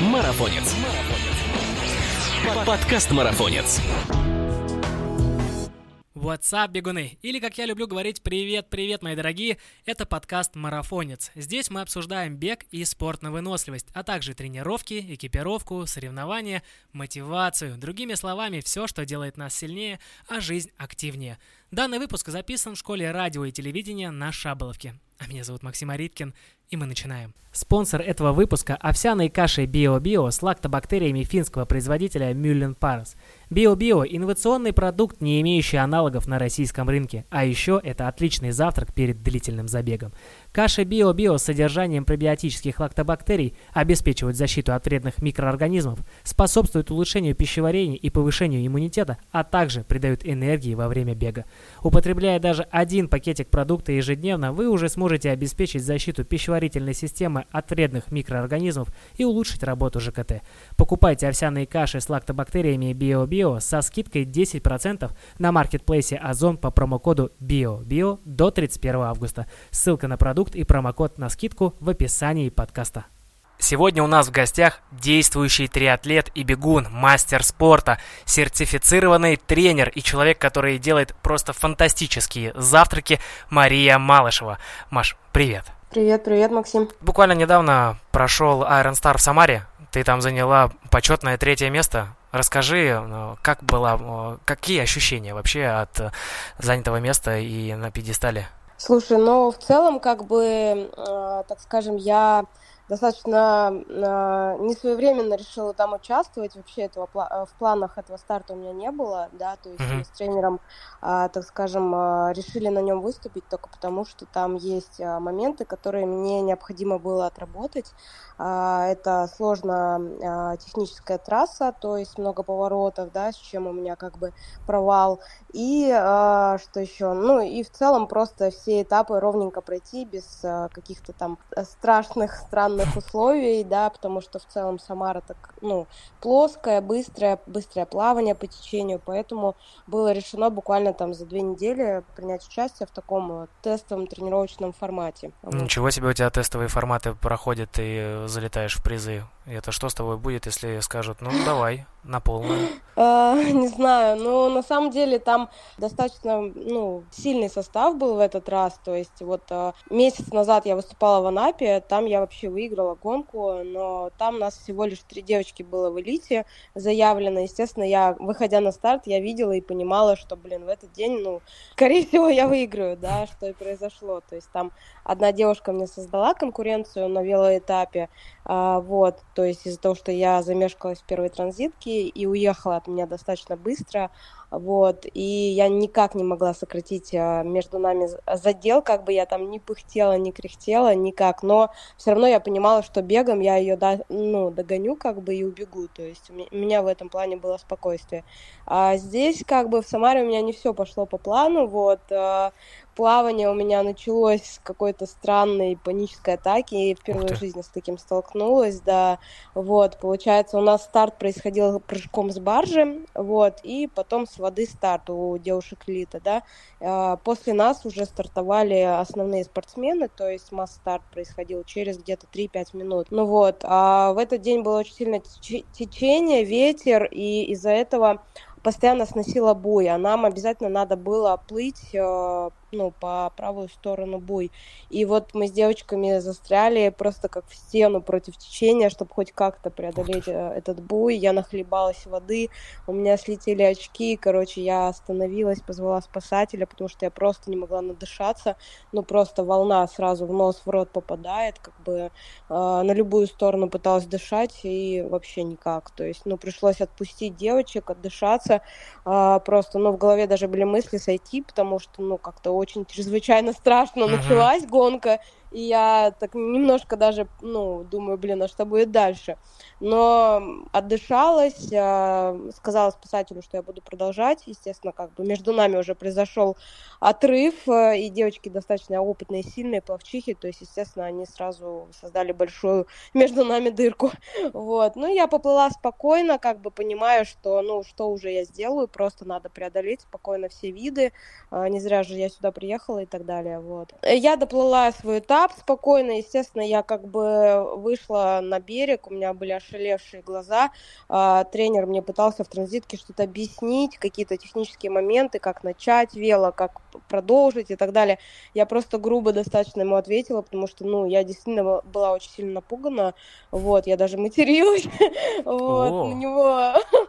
Марафонец. Подкаст Марафонец. What's up, бегуны? Или, как я люблю говорить, привет-привет, мои дорогие, это подкаст «Марафонец». Здесь мы обсуждаем бег и спорт на выносливость, а также тренировки, экипировку, соревнования, мотивацию, другими словами, все, что делает нас сильнее, а жизнь активнее. Данный выпуск записан в школе радио и телевидения на Шаболовке. А меня зовут Максим Ариткин, и мы начинаем. Спонсор этого выпуска – овсяные каши Био-Био с лактобактериями финского производителя Мюллен Парс. Био-Био – инновационный продукт, не имеющий аналогов на российском рынке, а еще это отличный завтрак перед длительным забегом. Каши Био-Био с содержанием пробиотических лактобактерий обеспечивают защиту от вредных микроорганизмов, способствуют улучшению пищеварения и повышению иммунитета, а также придают энергии во время бега. Употребляя даже один пакетик продукта ежедневно, вы уже сможете обеспечить защиту пищеварительной системы от вредных микроорганизмов и улучшить работу ЖКТ. Покупайте овсяные каши с лактобактериями BioBio со скидкой 10% на маркетплейсе Озон по промокоду BioBio до 31 августа. Ссылка на продукт и промокод на скидку в описании подкаста. Сегодня у нас в гостях действующий триатлет и бегун, мастер спорта, сертифицированный тренер и человек, который делает просто фантастические завтраки, Мария Малышева. Маш, привет. Привет, привет, Максим. Буквально недавно прошел Iron Star в Самаре. Ты там заняла почетное третье место. Расскажи, э, как было, какие ощущения вообще от э, занятого места и на пьедестале? Слушай, ну в целом, как бы, э, так скажем, я достаточно э, несвоевременно решила там участвовать. Вообще этого в планах этого старта у меня не было, да, то есть mm-hmm. мы с тренером, э, так скажем, э, решили на нем выступить только потому, что там есть э, моменты, которые мне необходимо было отработать. Э, это сложно э, техническая трасса, то есть много поворотов, да, с чем у меня как бы провал. И э, что еще? Ну и в целом просто все этапы ровненько пройти без э, каких-то там страшных, странных условий, да, потому что в целом Самара так, ну, плоская, быстрая, быстрое плавание по течению, поэтому было решено буквально там за две недели принять участие в таком тестовом тренировочном формате. Ничего себе у тебя тестовые форматы проходят и залетаешь в призы. Это что с тобой будет, если скажут, ну давай, на полную? А, не знаю, но на самом деле там достаточно ну, сильный состав был в этот раз. То есть вот а, месяц назад я выступала в Анапе, там я вообще выиграла гонку, но там нас всего лишь три девочки было в элите заявлено. Естественно, я, выходя на старт, я видела и понимала, что, блин, в этот день, ну, скорее всего, я выиграю, да, что и произошло. То есть там одна девушка мне создала конкуренцию на велоэтапе, а, вот, то есть из-за того, что я замешкалась в первой транзитке и уехала от меня достаточно быстро, вот, и я никак не могла сократить а, между нами задел, как бы я там не пыхтела, не кряхтела, никак, но все равно я понимала, что бегом я ее, до, ну, догоню, как бы, и убегу, то есть у меня в этом плане было спокойствие. А здесь, как бы, в Самаре у меня не все пошло по плану, вот, а, плавание у меня началось с какой-то странной панической атаки, и впервые в жизни с таким столкнулась, да, вот, получается, у нас старт происходил прыжком с баржи, вот, и потом с воды старт у девушек Лита, да, а, после нас уже стартовали основные спортсмены, то есть масс-старт происходил через где-то 3-5 минут, ну вот, а в этот день было очень сильное течение, ветер, и из-за этого постоянно сносила буй, а нам обязательно надо было плыть э, ну, по правую сторону буй. И вот мы с девочками застряли просто как в стену против течения, чтобы хоть как-то преодолеть э, этот буй. Я нахлебалась воды, у меня слетели очки, короче, я остановилась, позвала спасателя, потому что я просто не могла надышаться, ну, просто волна сразу в нос, в рот попадает, как бы э, на любую сторону пыталась дышать и вообще никак. То есть, ну, пришлось отпустить девочек, отдышаться, э, просто, ну, в голове даже были мысли сойти, потому что, ну, как-то очень чрезвычайно страшно началась гонка, и я так немножко даже, ну, думаю, блин, а что будет дальше? Но отдышалась, а, сказала спасателю, что я буду продолжать. Естественно, как бы между нами уже произошел отрыв, э, и девочки достаточно опытные, сильные плавчихи, то есть, естественно, они сразу создали большую между нами дырку. Вот. Ну, я поплыла спокойно, как бы понимая, что, ну, что уже я сделаю, просто надо преодолеть спокойно все виды. А, не зря же я сюда приехала и так далее. Вот. Я доплыла свой этап, этап спокойно. Естественно, я как бы вышла на берег, у меня были ошалевшие глаза. А, тренер мне пытался в транзитке что-то объяснить, какие-то технические моменты, как начать вело, как продолжить и так далее. Я просто грубо достаточно ему ответила, потому что, ну, я действительно была очень сильно напугана. Вот, я даже материлась. Вот, на него.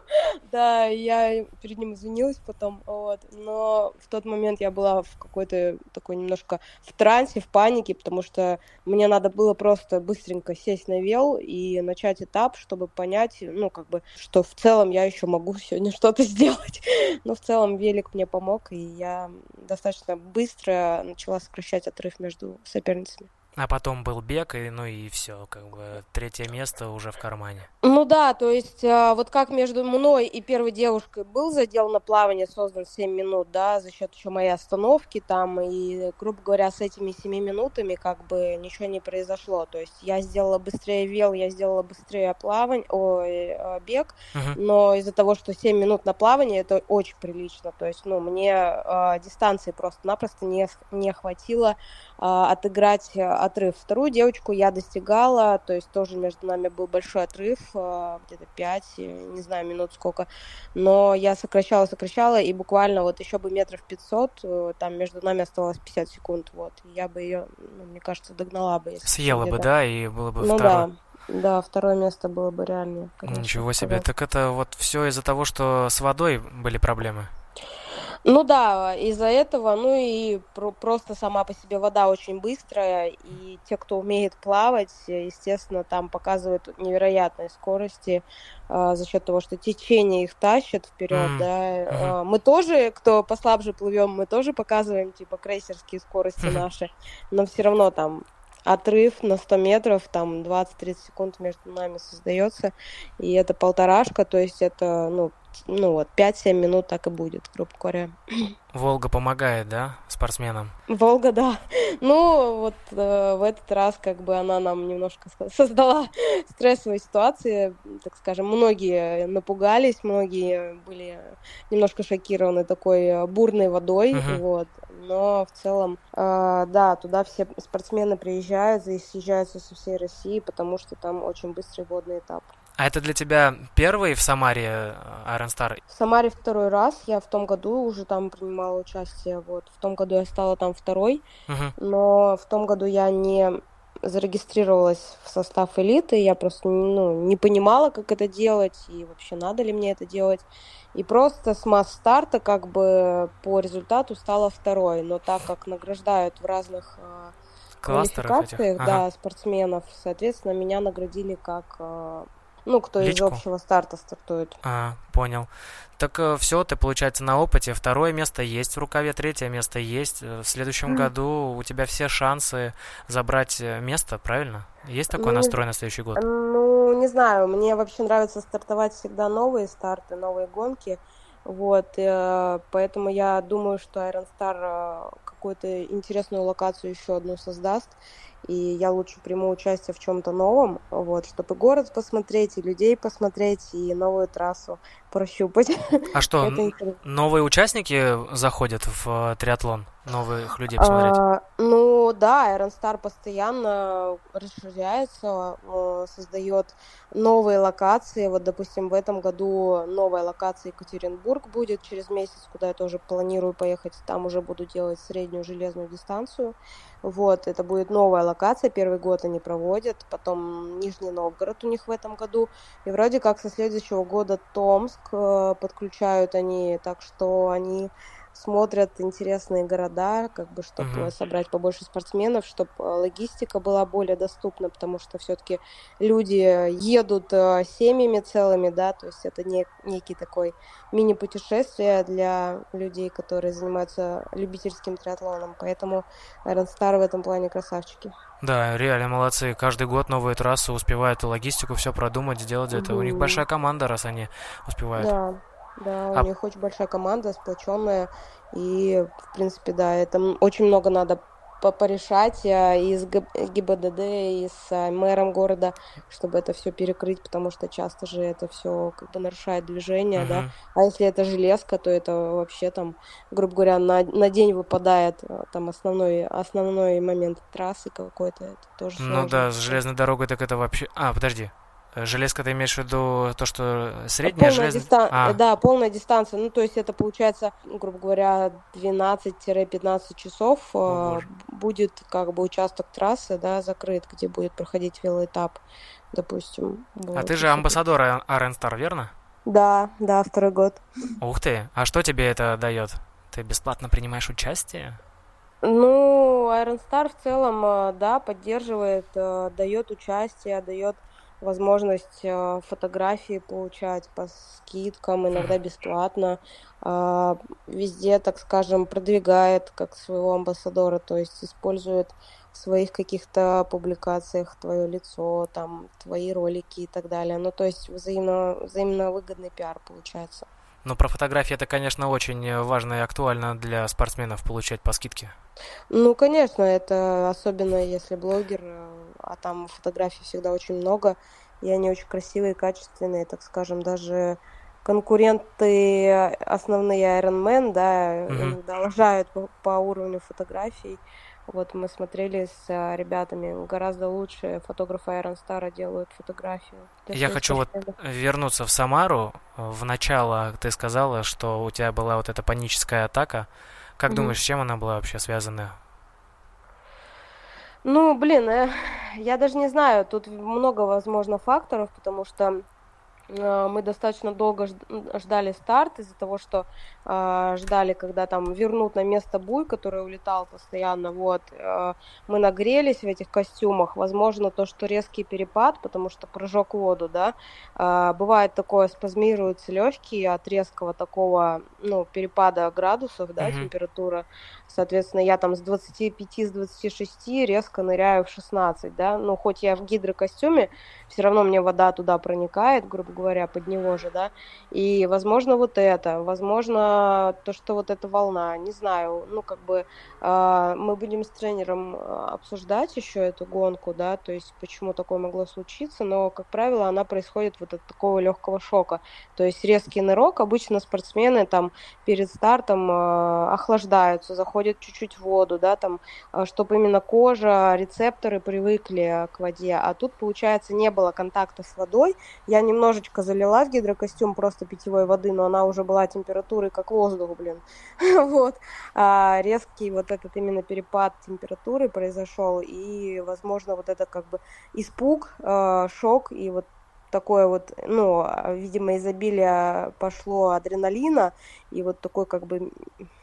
Да, я перед ним извинилась потом. Вот, но в тот момент я была в какой-то такой немножко в трансе, в панике, потому что мне надо было просто быстренько сесть на вел и начать этап, чтобы понять, ну, как бы, что в целом я еще могу сегодня что-то сделать. Но в целом велик мне помог, и я достаточно быстро начала сокращать отрыв между соперницами. А потом был бег, и ну и все, как бы третье место уже в кармане. Ну да, то есть а, вот как между мной и первой девушкой был задел на плавание создан 7 минут, да, за счет еще моей остановки там, и, грубо говоря, с этими 7 минутами как бы ничего не произошло. То есть я сделала быстрее вел, я сделала быстрее плавание, ой, а, бег, uh-huh. но из-за того, что 7 минут на плавание, это очень прилично. То есть, ну, мне э, дистанции просто-напросто не, не хватило отыграть отрыв. Вторую девочку я достигала, то есть тоже между нами был большой отрыв, э, где-то 5, не знаю, минут сколько, но я сокращала, сокращала, и буквально вот еще бы метров 500, э, там между нами оставалось 50 секунд, вот, я бы ее, ну, мне кажется, догнала бы. Съела бы, да, и было бы ну, второе. Да. Да, второе место было бы реальнее. Конечно, Ничего себе. Так это вот все из-за того, что с водой были проблемы? Ну да, из-за этого, ну и про- просто сама по себе вода очень быстрая, и те, кто умеет плавать, естественно, там показывают невероятные скорости э, за счет того, что течение их тащит вперед, mm. да. Э, мы тоже, кто послабже плывем, мы тоже показываем типа крейсерские скорости uh-huh. наши, но все равно там отрыв на 100 метров, там 20-30 секунд между нами создается, и это полторашка, то есть это, ну, ну вот, 5-7 минут так и будет, грубо говоря. Волга помогает, да, спортсменам? Волга, да. Ну, вот э, в этот раз как бы она нам немножко создала стрессовые ситуации, так скажем. Многие напугались, многие были немножко шокированы такой э, бурной водой, uh-huh. вот. Но в целом, э, да, туда все спортсмены приезжают и съезжаются со всей России, потому что там очень быстрый водный этап. А это для тебя первый в Самаре Iron э, Star? В Самаре второй раз. Я в том году уже там принимала участие. Вот. В том году я стала там второй. Uh-huh. Но в том году я не зарегистрировалась в состав элиты. Я просто ну, не понимала, как это делать и вообще надо ли мне это делать. И просто с масс-старта как бы по результату стала второй. Но так как награждают в разных э, квалификациях ага. да, спортсменов, соответственно, меня наградили как э, ну, кто Личку? из общего старта стартует. А, понял. Так э, все, ты, получается, на опыте. Второе место есть в рукаве, третье место есть. Э, в следующем mm. году у тебя все шансы забрать э, место, правильно? Есть такой ну, настрой на следующий год? Ну, не знаю. Мне вообще нравится стартовать всегда новые старты, новые гонки. Вот, поэтому я думаю, что Iron Star какую-то интересную локацию еще одну создаст и я лучше приму участие в чем-то новом, вот, чтобы город посмотреть, и людей посмотреть, и новую трассу прощупать. А что, новые участники заходят в э, триатлон? Новых людей посмотреть? А, ну да, Iron Star постоянно расширяется, э, создает новые локации. Вот, допустим, в этом году новая локация Екатеринбург будет через месяц, куда я тоже планирую поехать. Там уже буду делать среднюю железную дистанцию. Вот, это будет новая локация, первый год они проводят, потом Нижний Новгород у них в этом году, и вроде как со следующего года Томск э, подключают они, так что они смотрят интересные города, как бы, чтобы uh-huh. собрать побольше спортсменов, чтобы э, логистика была более доступна, потому что все-таки люди едут э, семьями целыми, да, то есть это не, некий такой мини-путешествие для людей, которые занимаются любительским триатлоном, поэтому Star в этом плане красавчики. Да, реально молодцы. Каждый год новые трассы успевают логистику все продумать, сделать mm-hmm. это. У них большая команда, раз они успевают. Да. Да, а... у них очень большая команда, сплоченная. И, в принципе, да, это очень много надо порешать э, и с ГИБДД, и с э, мэром города, чтобы это все перекрыть, потому что часто же это все как бы нарушает движение, uh-huh. да. А если это железка, то это вообще там, грубо говоря, на, на день выпадает э, там основной, основной момент трассы какой-то, это тоже Ну сложно. да, с железной дорогой так это вообще... А, подожди, Железка, ты имеешь в виду то, что средняя полная железная? Дистан... А. Да, полная дистанция. Ну, то есть это получается, грубо говоря, 12-15 часов О, э, будет как бы участок трассы, да, закрыт, где будет проходить велоэтап, допустим. А ты же амбассадор Iron Star, верно? Да, да, второй год. Ух ты, а что тебе это дает? Ты бесплатно принимаешь участие? Ну, Iron Star в целом, э, да, поддерживает, э, дает участие, дает возможность э, фотографии получать по скидкам, иногда бесплатно. А, везде, так скажем, продвигает как своего амбассадора, то есть использует в своих каких-то публикациях твое лицо, там, твои ролики и так далее. Ну, то есть взаимно, взаимно выгодный пиар получается. Но про фотографии это, конечно, очень важно и актуально для спортсменов получать по скидке. Ну, конечно, это особенно если блогер, а там фотографий всегда очень много, и они очень красивые, качественные, так скажем, даже конкуренты основные Iron Man, да, mm-hmm. по, по уровню фотографий. Вот мы смотрели с а, ребятами, гораздо лучше фотографы Iron Star делают фотографию. Я хочу вот вернуться в Самару. В начало ты сказала, что у тебя была вот эта паническая атака. Как mm-hmm. думаешь, с чем она была вообще связана? Ну, блин, э, я даже не знаю, тут много, возможно, факторов, потому что мы достаточно долго ждали старт из-за того, что э, ждали, когда там вернут на место буй, который улетал постоянно. Вот э, мы нагрелись в этих костюмах. Возможно, то, что резкий перепад, потому что прыжок в воду, да, э, бывает такое, спазмируются легкие от резкого такого, ну, перепада градусов, да, mm-hmm. температура. Соответственно, я там с 25, с 26 резко ныряю в 16, да, ну, хоть я в гидрокостюме, все равно мне вода туда проникает, грубо говоря, под него же, да, и, возможно, вот это, возможно, то, что вот эта волна, не знаю, ну, как бы э, мы будем с тренером а, обсуждать еще эту гонку, да, то есть почему такое могло случиться, но, как правило, она происходит вот от такого легкого шока, то есть резкий нырок, обычно спортсмены там перед стартом э, охлаждаются, заходят чуть-чуть в воду, да, там, чтобы именно кожа, рецепторы привыкли к воде, а тут, получается, не было контакта с водой, я немножечко залила в гидрокостюм просто питьевой воды, но она уже была температурой как воздух, блин, вот, а резкий вот этот именно перепад температуры произошел, и, возможно, вот это как бы испуг, а, шок, и вот такое вот, ну, видимо, изобилие пошло адреналина, и вот такой как бы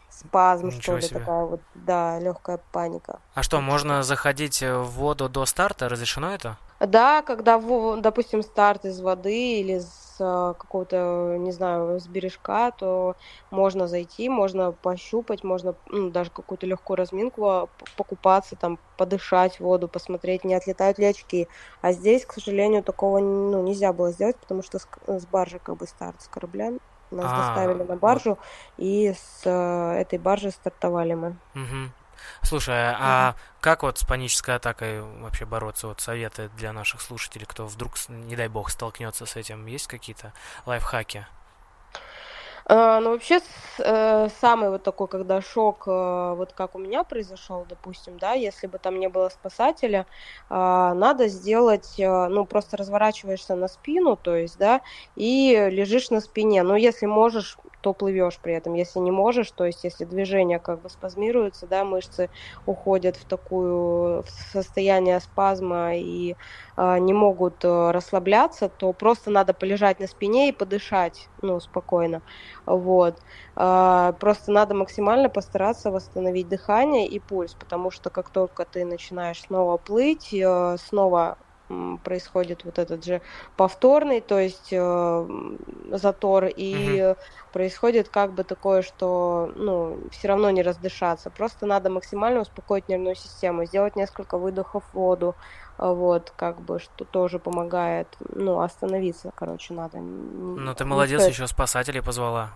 спазм, Ничего что ли, себе. такая вот, да, легкая паника. А что, можно заходить в воду до старта? Разрешено это? Да, когда, допустим, старт из воды или с а, какого-то, не знаю, с бережка, то можно зайти, можно пощупать, можно ну, даже какую-то легкую разминку а, покупаться, там, подышать воду, посмотреть, не отлетают ли очки. А здесь, к сожалению, такого ну, нельзя было сделать, потому что с, с баржи как бы старт с корабля нас а, доставили на баржу, вот. и с э, этой баржи стартовали мы. Угу. Слушай, а угу. как вот с панической атакой вообще бороться? Вот советы для наших слушателей, кто вдруг, не дай бог, столкнется с этим, есть какие-то лайфхаки? А, ну, вообще, э, самый вот такой, когда шок, э, вот как у меня произошел, допустим, да, если бы там не было спасателя, а, надо сделать, э, ну, просто разворачиваешься на спину, то есть, да, и лежишь на спине. Но если можешь то плывешь при этом. Если не можешь, то есть если движения как бы спазмируются, да, мышцы уходят в такую в состояние спазма и не могут э, расслабляться, то просто надо полежать на спине и подышать, ну, спокойно. Вот. Э, просто надо максимально постараться восстановить дыхание и пульс, потому что как только ты начинаешь снова плыть, э, снова происходит вот этот же повторный, то есть э, затор, и угу. происходит как бы такое, что ну, все равно не раздышаться. Просто надо максимально успокоить нервную систему, сделать несколько выдохов в воду, вот, как бы, что тоже помогает, ну, остановиться, короче, надо. Ну, ты молодец, еще спасателей позвала.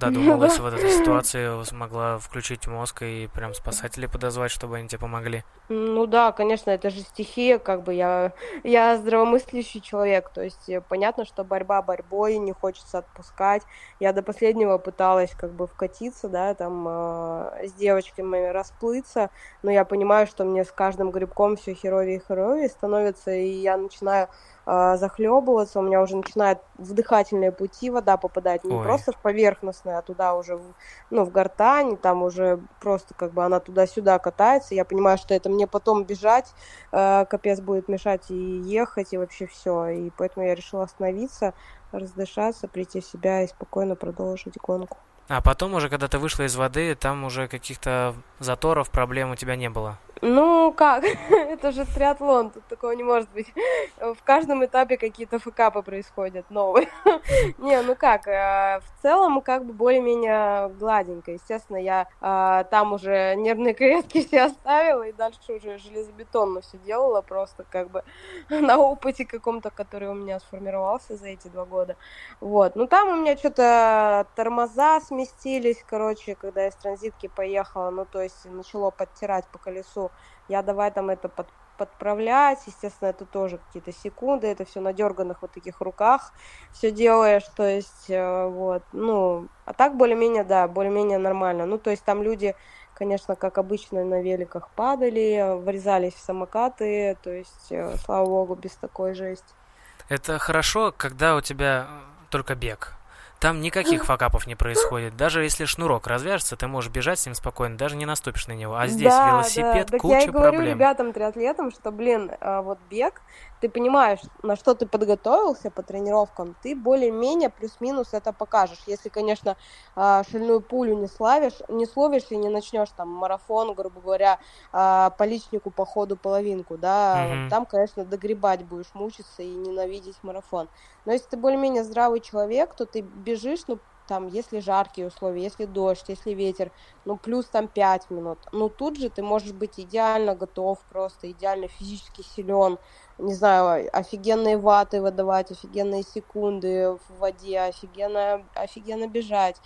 Додумалась в этой ситуации, смогла включить мозг и прям спасателей подозвать, чтобы они тебе помогли? Ну да, конечно, это же стихия, как бы я, я здравомыслящий человек, то есть э, понятно, что борьба борьбой, не хочется отпускать. Я до последнего пыталась как бы вкатиться, да, там э, с девочками расплыться, но я понимаю, что мне с каждым грибком все херовее и херовее становится, и я начинаю э, захлебываться, у меня уже начинает в дыхательные пути вода попадать, не Ой. просто в поверхностные, а туда уже, в, ну, в гортань, там уже просто как бы она туда-сюда катается, я понимаю, что это мне потом бежать, э, капец будет мешать и ехать, и вообще все, и поэтому я решила остановиться, раздышаться, прийти в себя и спокойно продолжить гонку. А потом уже, когда ты вышла из воды, там уже каких-то заторов, проблем у тебя не было? Ну как, это же триатлон, тут такого не может быть. В каждом этапе какие-то факапы происходят новые. не, ну как, э, в целом как бы более-менее гладенько. Естественно, я э, там уже нервные клетки все оставила и дальше уже железобетонно все делала, просто как бы на опыте каком-то, который у меня сформировался за эти два года. Вот, ну там у меня что-то тормоза сместились, короче, когда я с транзитки поехала, ну то есть начало подтирать по колесу. Я давай там это под, подправлять, естественно, это тоже какие-то секунды, это все на дерганных вот таких руках все делаешь, то есть э, вот, ну, а так более-менее, да, более-менее нормально, ну, то есть там люди, конечно, как обычно на великах падали, врезались в самокаты, то есть, э, слава богу, без такой жести. Это хорошо, когда у тебя только бег, там никаких факапов не происходит. Даже если шнурок развяжется, ты можешь бежать с ним спокойно, даже не наступишь на него. А здесь да, велосипед, да. куча так я и говорю проблем. ребятам, триатлетам, что, блин, а, вот бег, ты понимаешь, на что ты подготовился по тренировкам, ты более-менее плюс-минус это покажешь. Если, конечно, а, шальную пулю не славишь, не словишь и не начнешь там марафон, грубо говоря, а, по личнику по ходу половинку, да, mm-hmm. там, конечно, догребать будешь мучиться и ненавидеть марафон. Но если ты более-менее здравый человек, то ты бежишь, ну, там, если жаркие условия, если дождь, если ветер, ну, плюс там 5 минут. Ну, тут же ты можешь быть идеально готов, просто идеально физически силен, не знаю, офигенные ваты выдавать, офигенные секунды в воде, офигенно, офигенно бежать.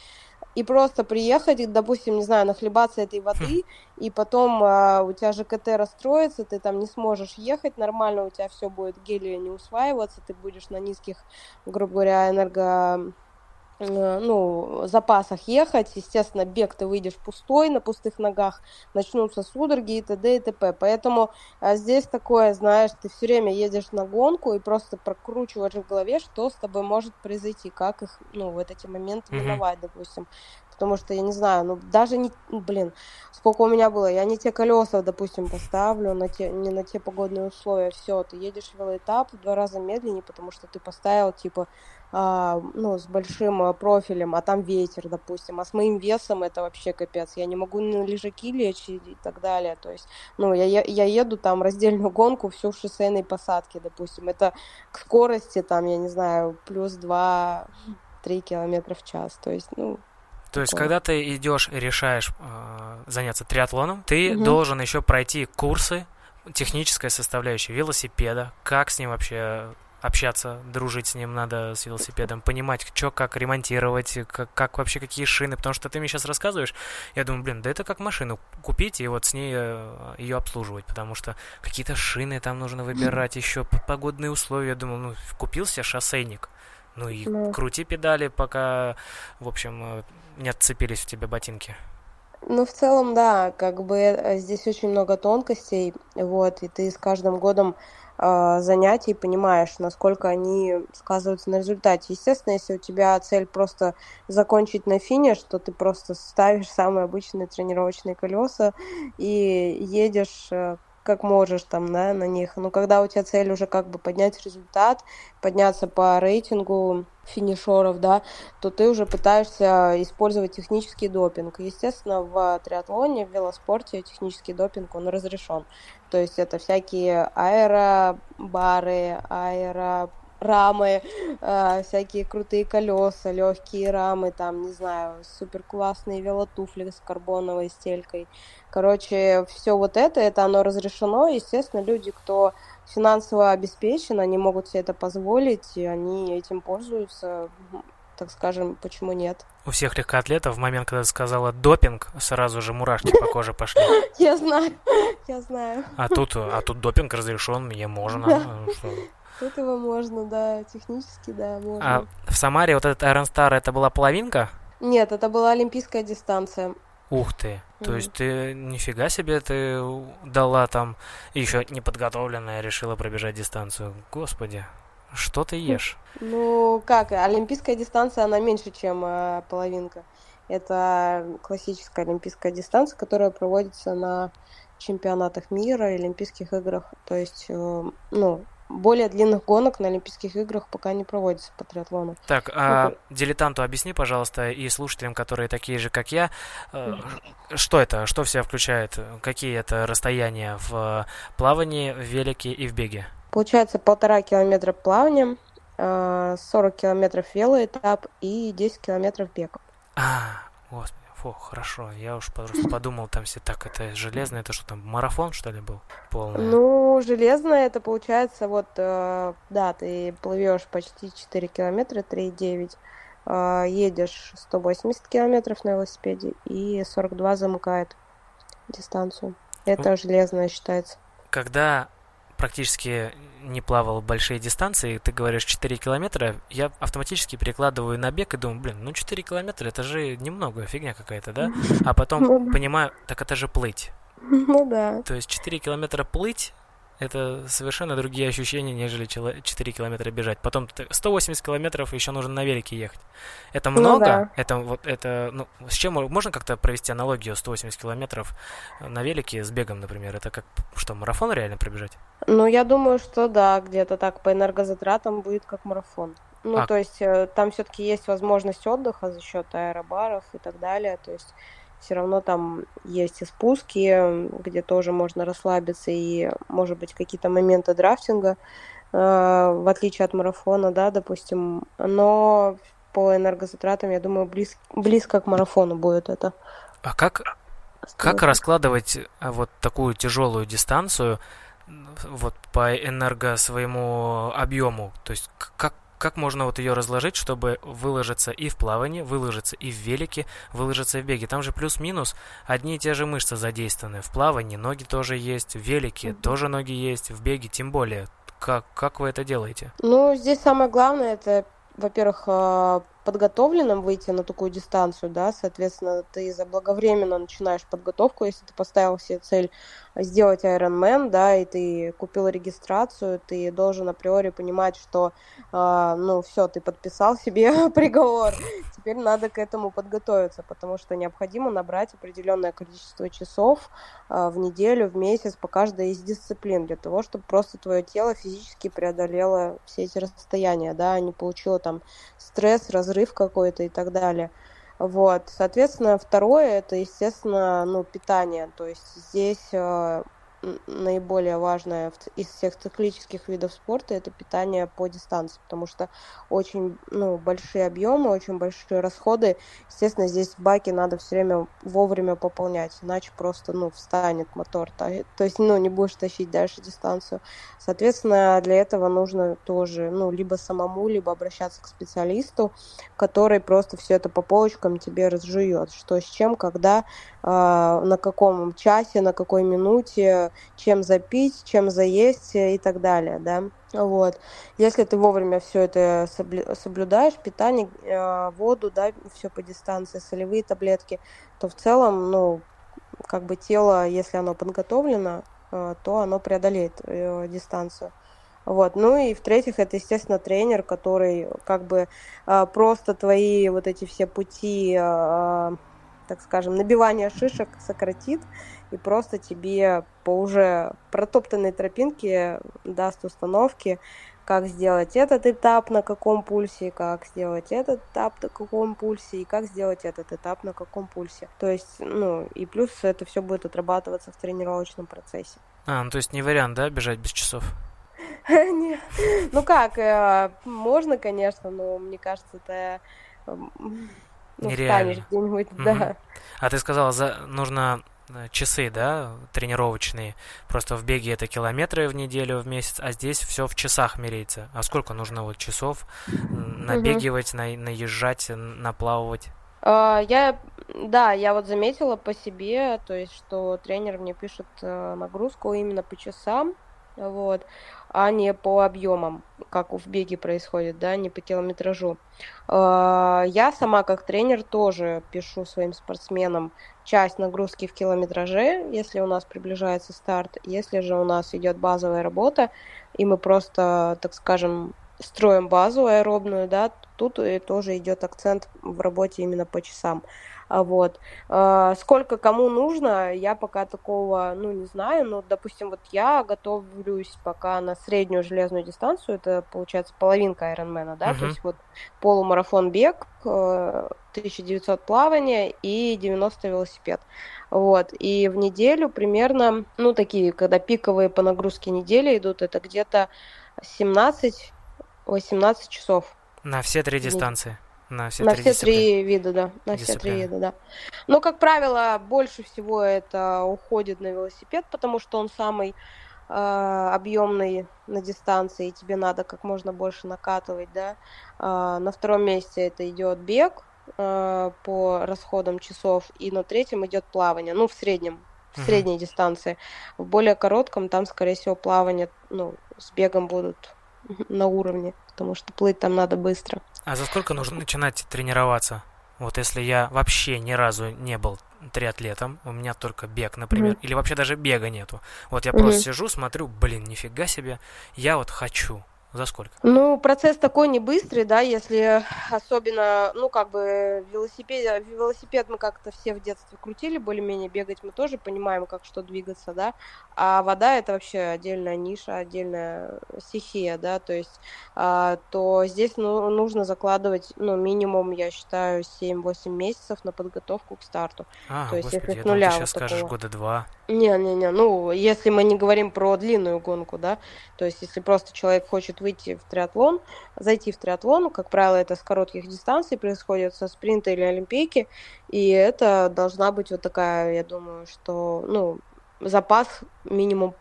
И просто приехать, допустим, не знаю, нахлебаться этой воды, хм. и потом а, у тебя же КТ расстроится, ты там не сможешь ехать нормально, у тебя все будет гелия не усваиваться, ты будешь на низких, грубо говоря, энерго ну, запасах ехать, естественно, бег ты выйдешь пустой, на пустых ногах, начнутся судороги и т.д. и т.п. Поэтому а здесь такое, знаешь, ты все время едешь на гонку и просто прокручиваешь в голове, что с тобой может произойти, как их, ну, вот эти моменты миновать, mm-hmm. допустим. Потому что, я не знаю, ну, даже не, ну, блин, сколько у меня было, я не те колеса, допустим, поставлю, на те, не на те погодные условия, все, ты едешь велоэтап в два раза медленнее, потому что ты поставил, типа, а, ну, с большим а, профилем, а там ветер, допустим, а с моим весом это вообще капец, я не могу на лежаки лечь и, и так далее, то есть, ну, я, я еду там раздельную гонку всю в шоссейной посадке, допустим, это к скорости там, я не знаю, плюс 2-3 километра в час, то есть, ну, то есть, когда ты идешь, решаешь э, заняться триатлоном, ты угу. должен еще пройти курсы, техническая составляющая велосипеда, как с ним вообще общаться, дружить с ним надо, с велосипедом, понимать, что как ремонтировать, как, как вообще какие шины, потому что ты мне сейчас рассказываешь, я думаю, блин, да это как машину купить и вот с ней э, ее обслуживать, потому что какие-то шины там нужно выбирать, еще погодные условия, я думал, ну, купил себе шоссейник, ну и ну. крути педали, пока, в общем, э, не отцепились в тебе ботинки. Ну, в целом, да, как бы э, здесь очень много тонкостей, вот, и ты с каждым годом э, занятий понимаешь, насколько они сказываются на результате. Естественно, если у тебя цель просто закончить на финиш, то ты просто ставишь самые обычные тренировочные колеса и едешь э, как можешь там, да, на них. Но когда у тебя цель уже как бы поднять результат, подняться по рейтингу финишеров, да, то ты уже пытаешься использовать технический допинг. Естественно, в триатлоне, в велоспорте технический допинг, он разрешен. То есть это всякие аэробары, аэро рамы, э, всякие крутые колеса, легкие рамы, там, не знаю, супер классные велотуфли с карбоновой стелькой. Короче, все вот это, это оно разрешено. Естественно, люди, кто финансово обеспечен, они могут себе это позволить, и они этим пользуются. так скажем, почему нет. У всех легкоатлетов в момент, когда ты сказала допинг, сразу же мурашки по коже пошли. Я знаю, я знаю. А тут, а тут допинг разрешен, мне можно. Тут его можно, да, технически, да, можно. А в Самаре вот этот Iron Star, это была половинка? Нет, это была олимпийская дистанция. Ух ты. То mm. есть ты нифига себе ты дала там еще неподготовленная решила пробежать дистанцию. Господи, что ты ешь? Ну как, олимпийская дистанция она меньше, чем э, половинка. Это классическая олимпийская дистанция, которая проводится на чемпионатах мира и Олимпийских играх. То есть, э, ну, более длинных гонок на Олимпийских играх пока не проводится по триатлону. Так, а ну, дилетанту объясни, пожалуйста, и слушателям, которые такие же, как я, э, что это, что в себя включает, какие это расстояния в плавании, в велике и в беге? Получается полтора километра плавания, 40 э, километров велоэтап и 10 километров бега. А, господи. Фу, хорошо. Я уж просто подумал, там все так, это железное, это что там, марафон, что ли, был полный? Ну, железное, это получается, вот, э, да, ты плывешь почти 4 километра, 3,9, э, едешь 180 километров на велосипеде, и 42 замыкает дистанцию. Это железное считается. Когда практически не плавал большие дистанции, ты говоришь 4 километра, я автоматически перекладываю на бег и думаю, блин, ну 4 километра это же немного, фигня какая-то, да? А потом ну понимаю, так это же плыть. Ну да. То есть 4 километра плыть, это совершенно другие ощущения, нежели 4 километра бежать. Потом 180 километров еще нужно на велике ехать. Это ну много? Ну, да. Это вот это, ну, с чем можно как-то провести аналогию 180 километров на велике с бегом, например? Это как что, марафон реально пробежать? Ну, я думаю, что да, где-то так по энергозатратам будет как марафон. Ну, а... то есть э, там все-таки есть возможность отдыха за счет аэробаров и так далее. То есть все равно там есть и спуски, где тоже можно расслабиться, и, может быть, какие-то моменты драфтинга, э, в отличие от марафона, да, допустим. Но по энергозатратам, я думаю, близ, близко к марафону будет это. А как, как раскладывать э, вот такую тяжелую дистанцию вот по энерго своему объему? То есть как, как можно вот ее разложить, чтобы выложиться и в плавании, выложиться и в велике, выложиться и в беге? Там же плюс-минус одни и те же мышцы задействованы. В плавании ноги тоже есть, в велике mm-hmm. тоже ноги есть, в беге тем более. Как, как вы это делаете? Ну, здесь самое главное это, во-первых, а, подготовленным выйти на такую дистанцию, да, соответственно, ты заблаговременно начинаешь подготовку, если ты поставил себе цель сделать Ironman, да, и ты купил регистрацию, ты должен априори понимать, что, э, ну, все, ты подписал себе приговор, теперь надо к этому подготовиться, потому что необходимо набрать определенное количество часов э, в неделю, в месяц по каждой из дисциплин, для того, чтобы просто твое тело физически преодолело все эти расстояния, да, не получило там стресс, разрыв какой-то и так далее. Вот, соответственно, второе это, естественно, ну, питание. То есть здесь э, наиболее важное из всех циклических видов спорта это питание по дистанции, потому что очень ну, большие объемы, очень большие расходы. Естественно, здесь баки надо все время вовремя пополнять, иначе просто ну, встанет мотор. То, то есть ну, не будешь тащить дальше дистанцию. Соответственно, для этого нужно тоже ну, либо самому, либо обращаться к специалисту, который просто все это по полочкам тебе разжует, что с чем, когда, э, на каком часе, на какой минуте, чем запить, чем заесть и так далее, да. Вот. Если ты вовремя все это соблюдаешь, питание, э, воду, да, все по дистанции, солевые таблетки, то в целом, ну, как бы тело, если оно подготовлено, э, то оно преодолеет э, дистанцию. Вот. Ну и в-третьих, это, естественно, тренер, который как бы просто твои вот эти все пути, так скажем, набивания шишек сократит, и просто тебе по уже протоптанной тропинке даст установки, как сделать этот этап на каком пульсе, как сделать этот этап на каком пульсе, и как сделать этот этап на каком пульсе. То есть, ну, и плюс это все будет отрабатываться в тренировочном процессе. А, ну то есть не вариант, да, бежать без часов? Ну как, э, можно, конечно, но мне кажется, это ну, Нереально. где-нибудь, да. А ты сказала, за... нужно часы, да, тренировочные. Просто в беге это километры в неделю, в месяц, а здесь все в часах меряется. А сколько нужно вот часов набегивать, угу. на, наезжать, наплавывать? А, я, да, я вот заметила по себе, то есть, что тренер мне пишет э, нагрузку именно по часам, вот, а не по объемам, как в беге происходит, да, не по километражу. А, я сама как тренер тоже пишу своим спортсменам часть нагрузки в километраже, если у нас приближается старт, если же у нас идет базовая работа, и мы просто, так скажем, строим базу аэробную, да, тут тоже идет акцент в работе именно по часам. А вот. А, сколько кому нужно, я пока такого, ну, не знаю, но, допустим, вот я готовлюсь пока на среднюю железную дистанцию, это, получается, половинка Ironman, да, uh-huh. то есть вот полумарафон бег, 1900 э, плавания и 90 велосипед. Вот. И в неделю примерно, ну, такие, когда пиковые по нагрузке недели идут, это где-то 17 18 часов. На все три дистанции. На все, на три, все три вида, да. На все три вида, да. Но, как правило, больше всего это уходит на велосипед, потому что он самый э, объемный на дистанции, и тебе надо как можно больше накатывать, да. Э, на втором месте это идет бег э, по расходам часов, и на третьем идет плавание, ну, в среднем, в uh-huh. средней дистанции. В более коротком там, скорее всего, плавание, ну, с бегом будут на уровне, потому что плыть там надо быстро. А за сколько нужно начинать тренироваться? Вот если я вообще ни разу не был триатлетом, у меня только бег, например, mm-hmm. или вообще даже бега нету. Вот я mm-hmm. просто сижу, смотрю, блин, нифига себе, я вот хочу. За сколько? Ну, процесс такой не быстрый, да, если особенно, ну, как бы велосипед, велосипед мы как-то все в детстве крутили, более-менее бегать мы тоже понимаем, как что двигаться, да, а вода это вообще отдельная ниша, отдельная стихия, да, то есть, а, то здесь ну, нужно закладывать, ну, минимум, я считаю, 7-8 месяцев на подготовку к старту. А, то есть, господи, если с нуля думал, ты сейчас вот скажешь года два. Не-не-не, ну, если мы не говорим про длинную гонку, да, то есть, если просто человек хочет выйти в триатлон, зайти в триатлон, как правило, это с коротких дистанций происходит, со спринта или олимпийки, и это должна быть вот такая, я думаю, что, ну, запас минимум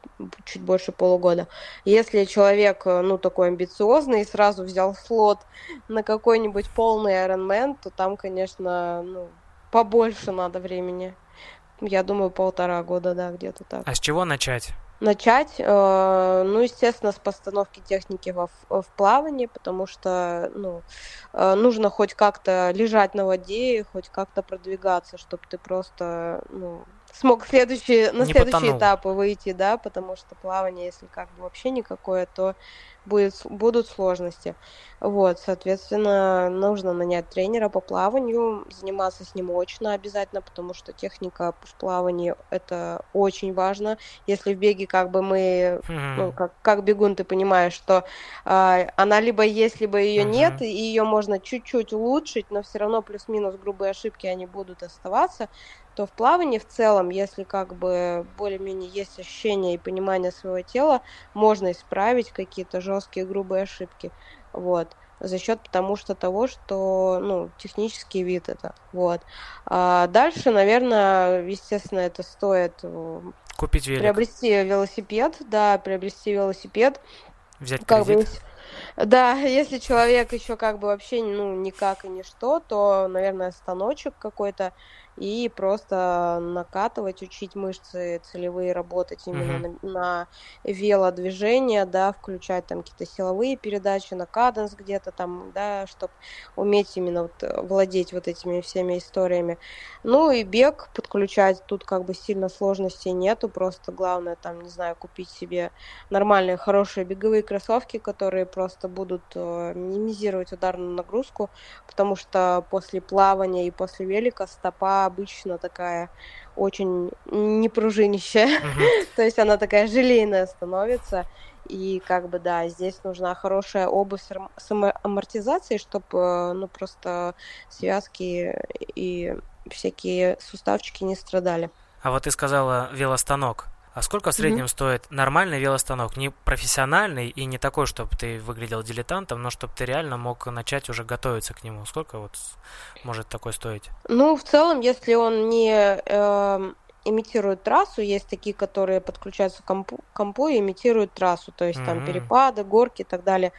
чуть больше полугода. Если человек, ну, такой амбициозный и сразу взял флот на какой-нибудь полный Ironman, то там, конечно, ну, побольше надо времени. Я думаю, полтора года, да, где-то так. А с чего начать? Начать, э, ну, естественно, с постановки техники во, в плавании, потому что, ну, э, нужно хоть как-то лежать на воде, хоть как-то продвигаться, чтобы ты просто, ну, смог следующий, на Не следующий потонул. этап выйти, да, потому что плавание, если как бы вообще никакое, то будет, будут сложности. Вот, соответственно, нужно нанять тренера по плаванию, заниматься с ним очно обязательно, потому что техника в плавании это очень важно. Если в беге как бы мы, mm-hmm. ну, как, как бегун, ты понимаешь, что э, она либо есть, либо ее mm-hmm. нет, и ее можно чуть-чуть улучшить, но все равно плюс-минус грубые ошибки, они будут оставаться, то в плавании в целом, если как бы более-менее есть ощущение и понимание своего тела, можно исправить какие-то жесткие грубые ошибки. Вот за счет потому что того, что, ну, технический вид это, вот. А дальше, наверное, естественно, это стоит э, купить велик. приобрести велосипед, да, приобрести велосипед. Взять как кредит. Бы, да, если человек еще как бы вообще, ну, никак и ничто, то, наверное, станочек какой-то, и просто накатывать, учить мышцы целевые работать именно uh-huh. на, на велодвижение, да, включать там какие-то силовые передачи на каденс где-то там, да, чтобы уметь именно вот владеть вот этими всеми историями. Ну и бег подключать, тут как бы сильно сложностей нету, просто главное там, не знаю, купить себе нормальные, хорошие беговые кроссовки, которые просто будут э, минимизировать ударную нагрузку, потому что после плавания и после велика стопа обычно такая очень непружинищая, uh-huh. то есть она такая желейная становится. И как бы да, здесь нужна хорошая обувь с амортизацией, чтобы э, ну просто связки и всякие суставчики не страдали. А вот ты сказала велостанок. А сколько в среднем mm-hmm. стоит нормальный велостанок? Не профессиональный и не такой, чтобы ты выглядел дилетантом, но чтобы ты реально мог начать уже готовиться к нему. Сколько вот может такой стоить? Ну, в целом, если он не, э, имитируют трассу, есть такие, которые подключаются к компу, компу и имитируют трассу, то есть mm-hmm. там перепады, горки и так далее.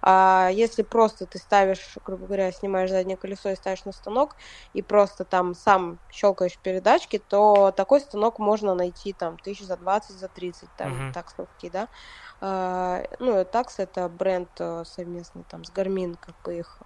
А если просто ты ставишь, грубо говоря, снимаешь заднее колесо и ставишь на станок, и просто там сам щелкаешь передачки, то такой станок можно найти там тысяч за 20, за 30, там mm-hmm. таксовки, да. А, ну, такс это бренд э, совместный там с Garmin, как бы их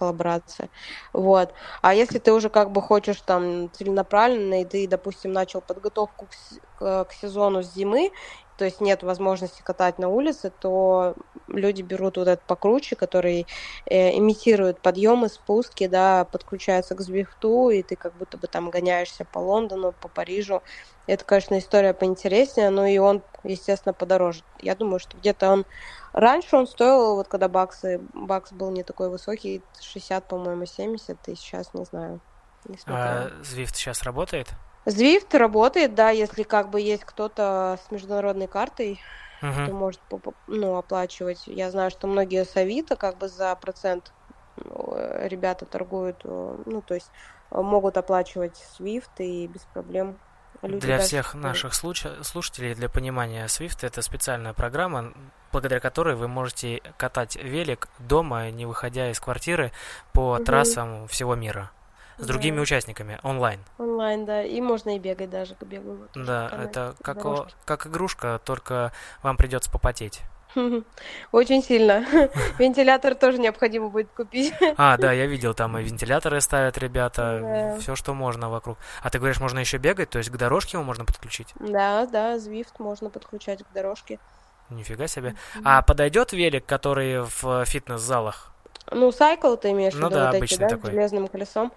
коллаборация. Вот. А если ты уже как бы хочешь там целенаправленно, и ты, допустим, начал подготовку к, к сезону с зимы, то есть нет возможности катать на улице, то люди берут вот этот покруче, который э, имитирует подъемы, спуски, да, подключается к Звифту, и ты как будто бы там гоняешься по Лондону, по Парижу. Это, конечно, история поинтереснее, но и он, естественно, подороже. Я думаю, что где-то он... Раньше он стоил, вот когда баксы, бакс был не такой высокий, 60, по-моему, 70, и сейчас не знаю. Не а Zwift сейчас работает? Zwift работает, да, если как бы есть кто-то с международной картой, uh-huh. кто может ну, оплачивать. Я знаю, что многие с Авито как бы за процент э, ребята торгуют, э, ну, то есть э, могут оплачивать Swift и без проблем. Люди для всех наших случ- слушателей, для понимания, Swift это специальная программа, благодаря которой вы можете катать велик дома, не выходя из квартиры по угу. трассам всего мира с другими да. участниками онлайн. Онлайн, да, и можно и бегать даже, бегаю. Вот, да, это как, о, как игрушка, только вам придется попотеть. Очень сильно. Вентилятор тоже необходимо будет купить. А, да, я видел, там и вентиляторы ставят ребята, да. все, что можно вокруг. А ты говоришь, можно еще бегать, то есть к дорожке его можно подключить? Да, да, Zwift можно подключать к дорожке. Нифига себе. А подойдет велик, который в фитнес-залах? Ну, сайкл ты имеешь ну, в виду, да, вот эти, да, такой. с железным колесом.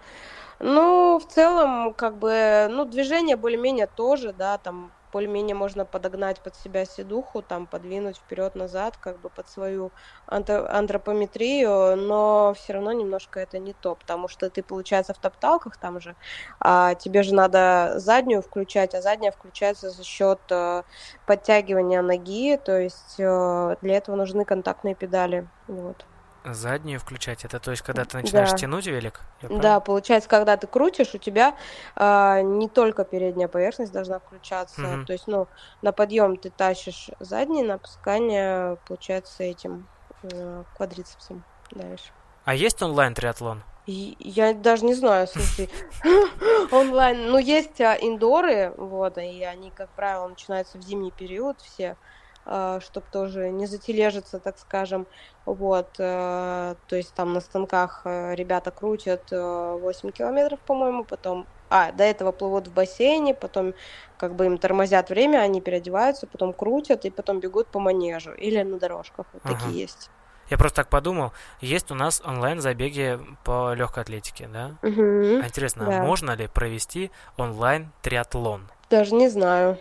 Ну, в целом, как бы, ну, движение более-менее тоже, да, там более-менее можно подогнать под себя седуху, там подвинуть вперед-назад, как бы под свою антропометрию, но все равно немножко это не то, потому что ты, получается, в топталках там же, а тебе же надо заднюю включать, а задняя включается за счет э, подтягивания ноги, то есть э, для этого нужны контактные педали, вот. Заднюю включать? Это то есть, когда ты начинаешь да. тянуть велик? Да, получается, когда ты крутишь, у тебя э, не только передняя поверхность должна включаться. Угу. То есть, ну, на подъем ты тащишь задний, на опускание, получается, этим э, квадрицепсом давишь. А есть онлайн-триатлон? Я даже не знаю, слушай, онлайн, ну, есть а, индоры, вот, и они, как правило, начинаются в зимний период все, чтобы тоже не затележиться, так скажем. Вот, э, то есть там на станках э, ребята крутят 8 э, километров, по-моему, потом а, до этого плывут в бассейне, потом как бы им тормозят время, они переодеваются, потом крутят и потом бегут по манежу или на дорожках. Вот ага. такие есть. Я просто так подумал, есть у нас онлайн-забеги по легкой атлетике, да? Угу, а интересно, да. можно ли провести онлайн-триатлон? Даже не знаю.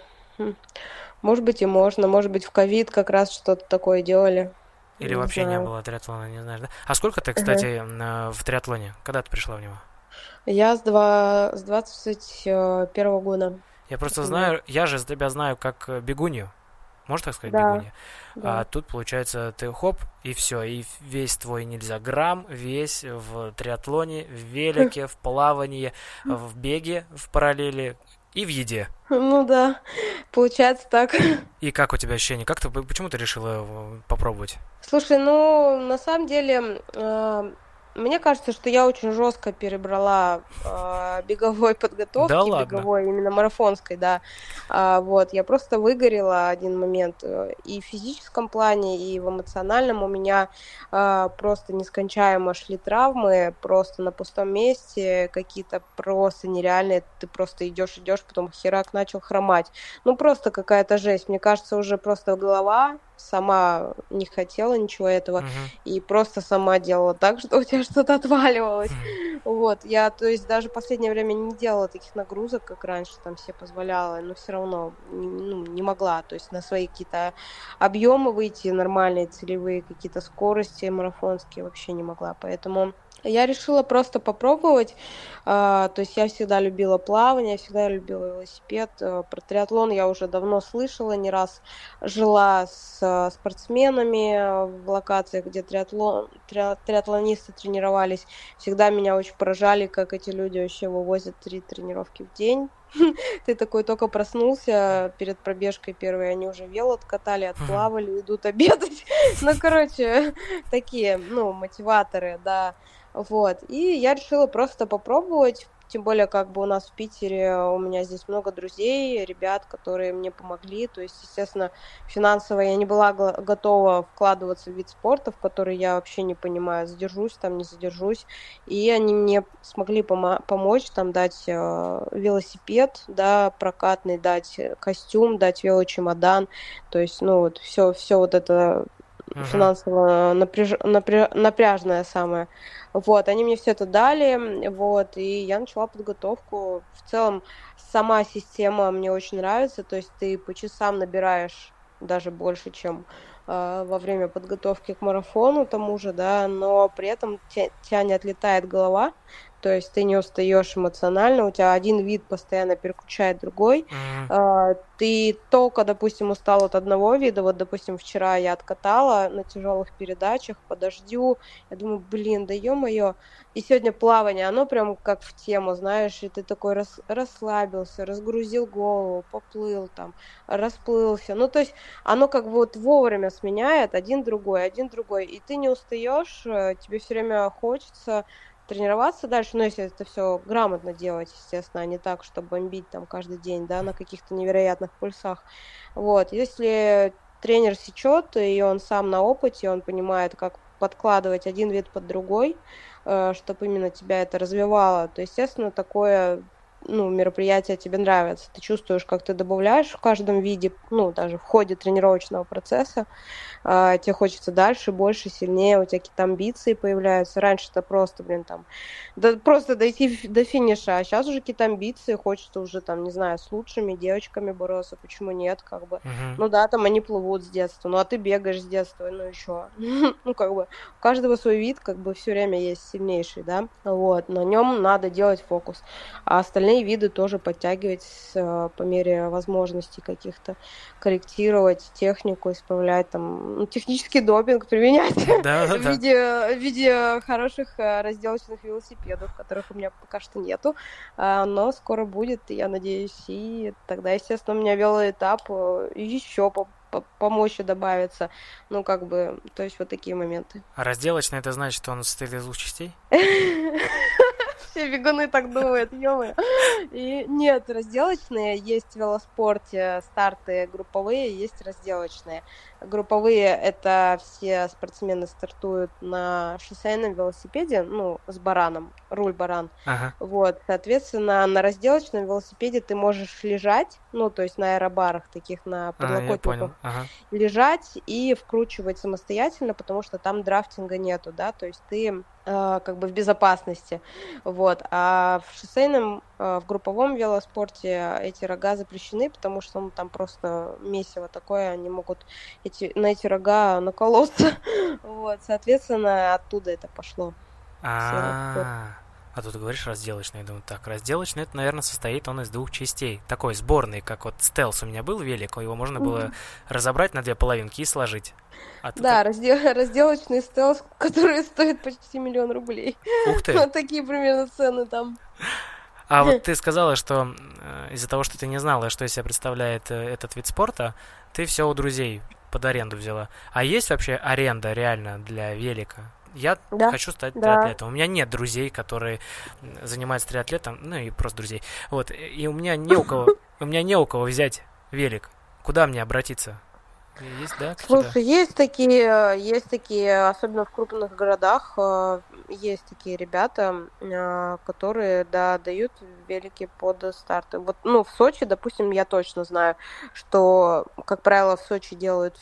Хм. Может быть и можно, может быть в ковид как раз что-то такое делали. Или не вообще знаю. не было триатлона, не знаешь, да? А сколько ты, кстати, uh-huh. в триатлоне? Когда ты пришла в него? Я с, два... с 21 года. Я просто знаю, я же тебя знаю как бегунью. Можно так сказать, да. бегунья? Да. А тут, получается, ты хоп, и все, и весь твой нельзя грамм, весь в триатлоне, в велике, в плавании, в беге, в параллели, и в еде. Ну да, получается так. И как у тебя ощущение? Как ты, почему ты решила попробовать? Слушай, ну, на самом деле, э, мне кажется, что я очень жестко перебрала э, беговой подготовки, да ладно? беговой, именно марафонской, да. А, вот, я просто выгорела один момент э, и в физическом плане, и в эмоциональном у меня э, просто нескончаемо шли травмы, просто на пустом месте, какие-то просто нереальные, ты просто идешь, идешь, потом херак начал хромать. Ну, просто какая-то жесть. Мне кажется, уже просто голова сама не хотела ничего этого uh-huh. и просто сама делала так, что у тебя что-то отваливалось. Uh-huh. Вот, я, то есть, даже в последнее время не делала таких нагрузок, как раньше там все позволяла, но все равно ну, не могла, то есть на свои какие-то объемы выйти нормальные, целевые, какие-то скорости марафонские вообще не могла, поэтому я решила просто попробовать. А, то есть я всегда любила плавание, всегда любила велосипед. Э, про триатлон я уже давно слышала, не раз жила с э, спортсменами в локациях, где триатлон, триатлонисты тренировались. Всегда меня очень поражали, как эти люди вообще вывозят три тренировки в день ты такой только проснулся перед пробежкой первой, они уже вел откатали, отплавали, идут обедать. Ну, короче, такие, ну, мотиваторы, да. Вот. И я решила просто попробовать тем более, как бы у нас в Питере, у меня здесь много друзей, ребят, которые мне помогли. То есть, естественно, финансово я не была готова вкладываться в вид спорта, в который я вообще не понимаю, задержусь там, не задержусь. И они мне смогли помо- помочь, там, дать э, велосипед, да, прокатный, дать костюм, дать велочемодан. То есть, ну, вот все, все вот это uh-huh. финансово напряж... напря... напряжное самое. Вот, они мне все это дали, вот, и я начала подготовку. В целом, сама система мне очень нравится, то есть ты по часам набираешь даже больше, чем э, во время подготовки к марафону тому же, да, но при этом тебя не отлетает голова, то есть ты не устаешь эмоционально, у тебя один вид постоянно переключает другой. Mm-hmm. Ты только, допустим, устал от одного вида, вот, допустим, вчера я откатала на тяжелых передачах по дождю, я думаю, блин, да ё-моё, и сегодня плавание, оно прям как в тему, знаешь, и ты такой рас, расслабился, разгрузил голову, поплыл там, расплылся, ну, то есть оно как бы вот вовремя сменяет один другой, один другой, и ты не устаешь, э, тебе все время хочется тренироваться дальше, но если это все грамотно делать, естественно, а не так, чтобы бомбить там каждый день, да, на каких-то невероятных пульсах. Вот, если тренер сечет, и он сам на опыте, он понимает, как подкладывать один вид под другой, э, чтобы именно тебя это развивало, то, естественно, такое ну, мероприятие тебе нравится, ты чувствуешь, как ты добавляешь в каждом виде, ну, даже в ходе тренировочного процесса, э, тебе хочется дальше, больше, сильнее, у тебя какие-то амбиции появляются. Раньше это просто, блин, там, да, просто дойти до финиша, а сейчас уже какие-то амбиции, хочется уже, там, не знаю, с лучшими девочками бороться, почему нет, как бы. Uh-huh. Ну да, там они плывут с детства, ну а ты бегаешь с детства, ну еще. ну, как бы, у каждого свой вид, как бы, все время есть сильнейший, да, вот, на нем надо делать фокус. А остальные остальные виды тоже подтягивать э, по мере возможностей каких-то, корректировать технику, исправлять там, ну, технический допинг применять да, да, в, виде, в виде хороших э, разделочных велосипедов, которых у меня пока что нету, а, но скоро будет, я надеюсь, и тогда, естественно, у меня велоэтап э, еще по помощи добавится. Ну, как бы, то есть вот такие моменты. А разделочный это значит, что он состоит из двух частей? Все бегуны так думают, ё И нет, разделочные есть в велоспорте, старты групповые, есть разделочные. Групповые – это все спортсмены стартуют на шоссейном велосипеде, ну, с бараном, руль баран. Ага. Вот, соответственно, на разделочном велосипеде ты можешь лежать, ну, то есть на аэробарах таких, на подлокотниках, а, ага. лежать и вкручивать самостоятельно, потому что там драфтинга нету, да, то есть ты Э, как бы в безопасности, вот, а в шоссейном, в групповом велоспорте эти рога запрещены, потому что ну, там просто месиво такое, они могут эти, на эти рога наколоться, вот, соответственно, оттуда это пошло. А, а тут говоришь разделочный, я думаю, так, разделочный, это, наверное, состоит он из двух частей. Такой сборный, как вот стелс у меня был велик, его можно было разобрать на две половинки и сложить. А да, раздел, разделочный стелс, который стоит почти миллион рублей. Ух ты! Вот такие примерно цены там. А вот ты сказала, что э, из-за того, что ты не знала, что из себя представляет э, этот вид спорта, ты все у друзей под аренду взяла. А есть вообще аренда реально для велика? Я да, хочу стать да. триатлетом. У меня нет друзей, которые занимаются триатлетом, ну и просто друзей. Вот, и у меня не у кого, у меня не у кого взять велик. Куда мне обратиться? Есть, да? Слушай, есть такие, есть такие, особенно в крупных городах, э, есть такие ребята, э, которые, да, дают велики под старты. Вот, ну, в Сочи, допустим, я точно знаю, что, как правило, в Сочи делают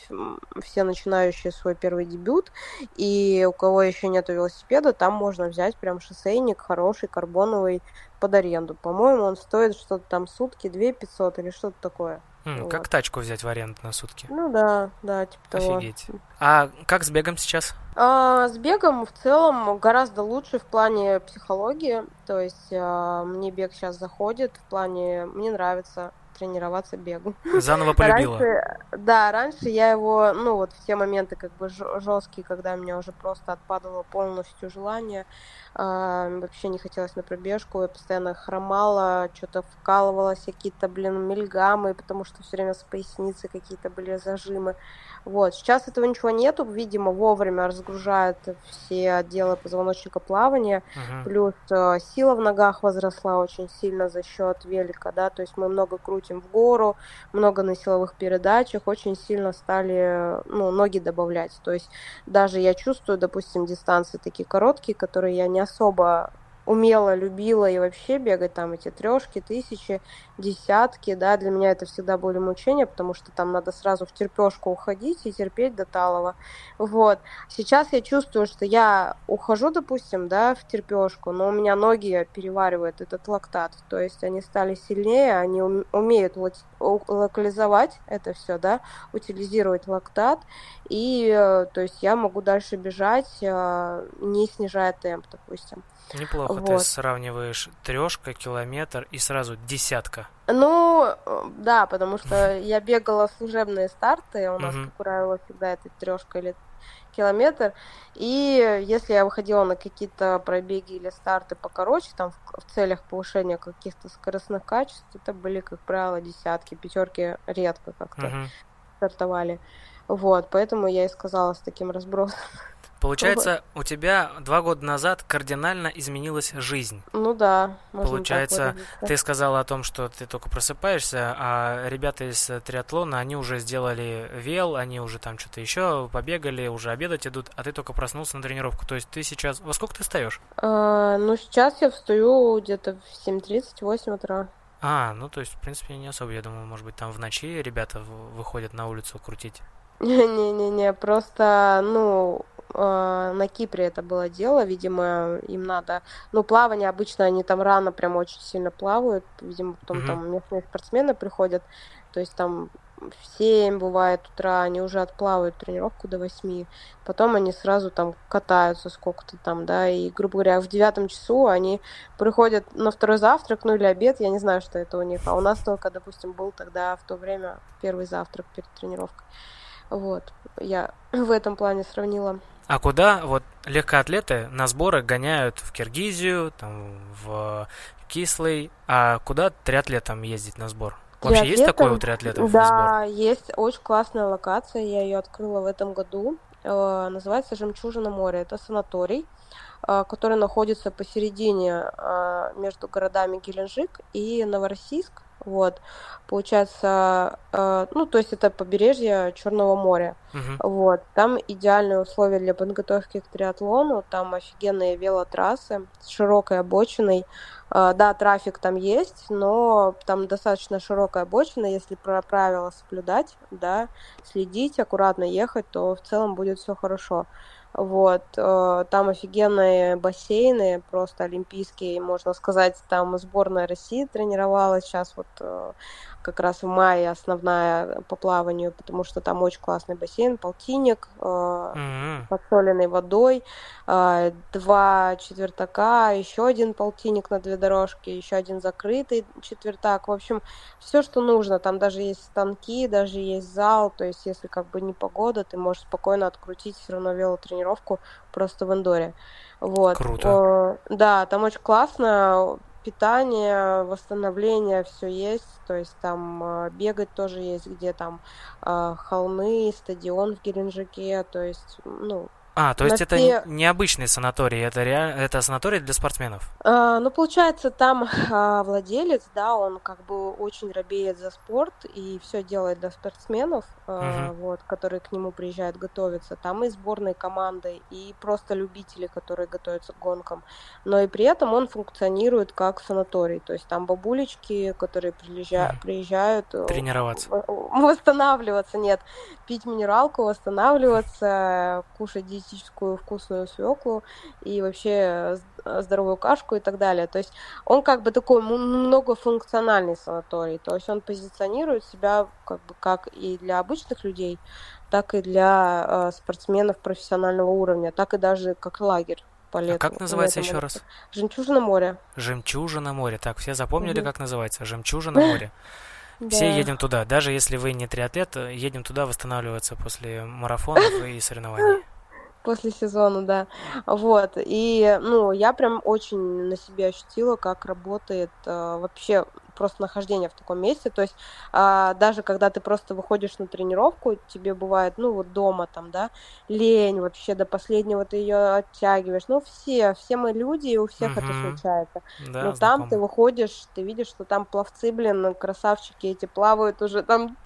все начинающие свой первый дебют, и у кого еще нет велосипеда, там можно взять прям шоссейник хороший, карбоновый, под аренду. По-моему, он стоит что-то там сутки, 2 500 или что-то такое. Mm, вот. Как тачку взять в аренду на сутки? Ну да, да, типа того. Офигеть. А как с бегом сейчас? А, с бегом в целом гораздо лучше в плане психологии. То есть а, мне бег сейчас заходит, в плане мне нравится тренироваться бегу. Заново полюбила. Раньше, да, раньше я его, ну вот в те моменты как бы жесткие, когда у меня уже просто отпадало полностью желание, вообще не хотелось на пробежку, я постоянно хромала, что-то вкалывалась, какие-то, блин, мельгамы, потому что все время с поясницей какие-то были зажимы. Вот. Сейчас этого ничего нету, видимо, вовремя разгружают все отделы позвоночника плавания, uh-huh. плюс э, сила в ногах возросла очень сильно за счет велика, да, то есть мы много крутим в гору, много на силовых передачах, очень сильно стали, ну, ноги добавлять, то есть даже я чувствую, допустим, дистанции такие короткие, которые я не особо умела, любила и вообще бегать там эти трешки, тысячи, десятки, да, для меня это всегда были мучения, потому что там надо сразу в терпешку уходить и терпеть до талого, вот. Сейчас я чувствую, что я ухожу, допустим, да, в терпешку, но у меня ноги переваривают этот лактат, то есть они стали сильнее, они умеют локализовать это все, да, утилизировать лактат, и, э, то есть я могу дальше бежать, э, не снижая темп, допустим. Неплохо вот. ты сравниваешь трешка, километр и сразу десятка. Ну, да, потому что я бегала служебные старты, у нас, как правило, всегда это трешка или километр. И если я выходила на какие-то пробеги или старты покороче, там в, в целях повышения каких-то скоростных качеств, это были, как правило, десятки, пятерки редко как-то uh-huh. стартовали. Вот, поэтому я и сказала с таким разбросом. Получается, у тебя два года назад кардинально изменилась жизнь. Ну да. Получается, ты сказала о том, что ты только просыпаешься, а ребята из триатлона, они уже сделали вел, они уже там что-то еще побегали, уже обедать идут, а ты только проснулся на тренировку. То есть ты сейчас... Во сколько ты встаешь? А, ну, сейчас я встаю где-то в 7.30-8 утра. А, ну то есть, в принципе, не особо, я думаю, может быть, там в ночи ребята выходят на улицу крутить. Не-не-не, просто, ну, на Кипре это было дело, видимо, им надо, ну, плавание обычно они там рано прям очень сильно плавают, видимо, потом mm-hmm. там местные спортсмены приходят, то есть там в 7 бывает утра, они уже отплавают тренировку до 8, потом они сразу там катаются сколько-то там, да, и, грубо говоря, в девятом часу они приходят на второй завтрак, ну или обед, я не знаю, что это у них, а у нас только, допустим, был тогда в то время первый завтрак перед тренировкой. Вот, я в этом плане сравнила. А куда вот легкоатлеты на сборы гоняют в Киргизию, там, в Кислый, а куда триатлетам ездить на сбор? Вообще есть такое у триатлетов да, сбор? Да, есть очень классная локация, я ее открыла в этом году. Э, называется «Жемчужина моря». Это санаторий, который находится посередине э, между городами Геленджик и Новороссийск. Вот, получается, э, ну, то есть это побережье Черного моря. Uh-huh. Вот, там идеальные условия для подготовки к триатлону, там офигенные велотрассы с широкой обочиной. Э, да, трафик там есть, но там достаточно широкая обочина, если про правила соблюдать, да, следить, аккуратно ехать, то в целом будет все хорошо. Вот, э, там офигенные бассейны, просто олимпийские, можно сказать, там сборная России тренировалась, сейчас вот э, как раз в мае основная по плаванию, потому что там очень классный бассейн, полтинник, э, mm-hmm. подсоленной водой, э, два четвертака, еще один полтинник на две дорожки, еще один закрытый четвертак. В общем, все, что нужно. Там даже есть станки, даже есть зал. То есть, если как бы не погода, ты можешь спокойно открутить все равно велотренировку просто в индоре. Вот. Круто. Э, да, там очень классно питание, восстановление, все есть. То есть там э, бегать тоже есть, где там э, холмы, стадион в Геленджике. То есть, ну, а, то есть это все... необычный санаторий, это, реаль... это санаторий для спортсменов? А, ну, получается, там а, владелец, да, он как бы очень робеет за спорт и все делает для спортсменов, а, угу. вот, которые к нему приезжают готовиться. Там и сборной команды, и просто любители, которые готовятся к гонкам. Но и при этом он функционирует как санаторий. То есть там бабулечки, которые приезжают, угу. приезжают э, тренироваться, восстанавливаться, нет, пить минералку, восстанавливаться, кушать диетическую вкусную свеклу и вообще здоровую кашку и так далее. То есть он как бы такой многофункциональный санаторий. То есть он позиционирует себя как бы как и для обычных людей, так и для э, спортсменов профессионального уровня, так и даже как лагерь. По лету, а как называется еще раз? Жемчужина море. Жемчужина море. Так, все запомнили, угу. как называется? Жемчужина море. Все да. едем туда, даже если вы не триатлет, едем туда восстанавливаться после марафонов и соревнований. После сезона, да. Вот. И, ну, я прям очень на себе ощутила, как работает э, вообще просто нахождение в таком месте. То есть а, даже когда ты просто выходишь на тренировку, тебе бывает, ну вот дома там, да, лень вообще до последнего ты ее оттягиваешь. Ну все, все мы люди, и у всех это случается. Да, Но там ты выходишь, ты видишь, что там пловцы, блин, красавчики эти плавают уже там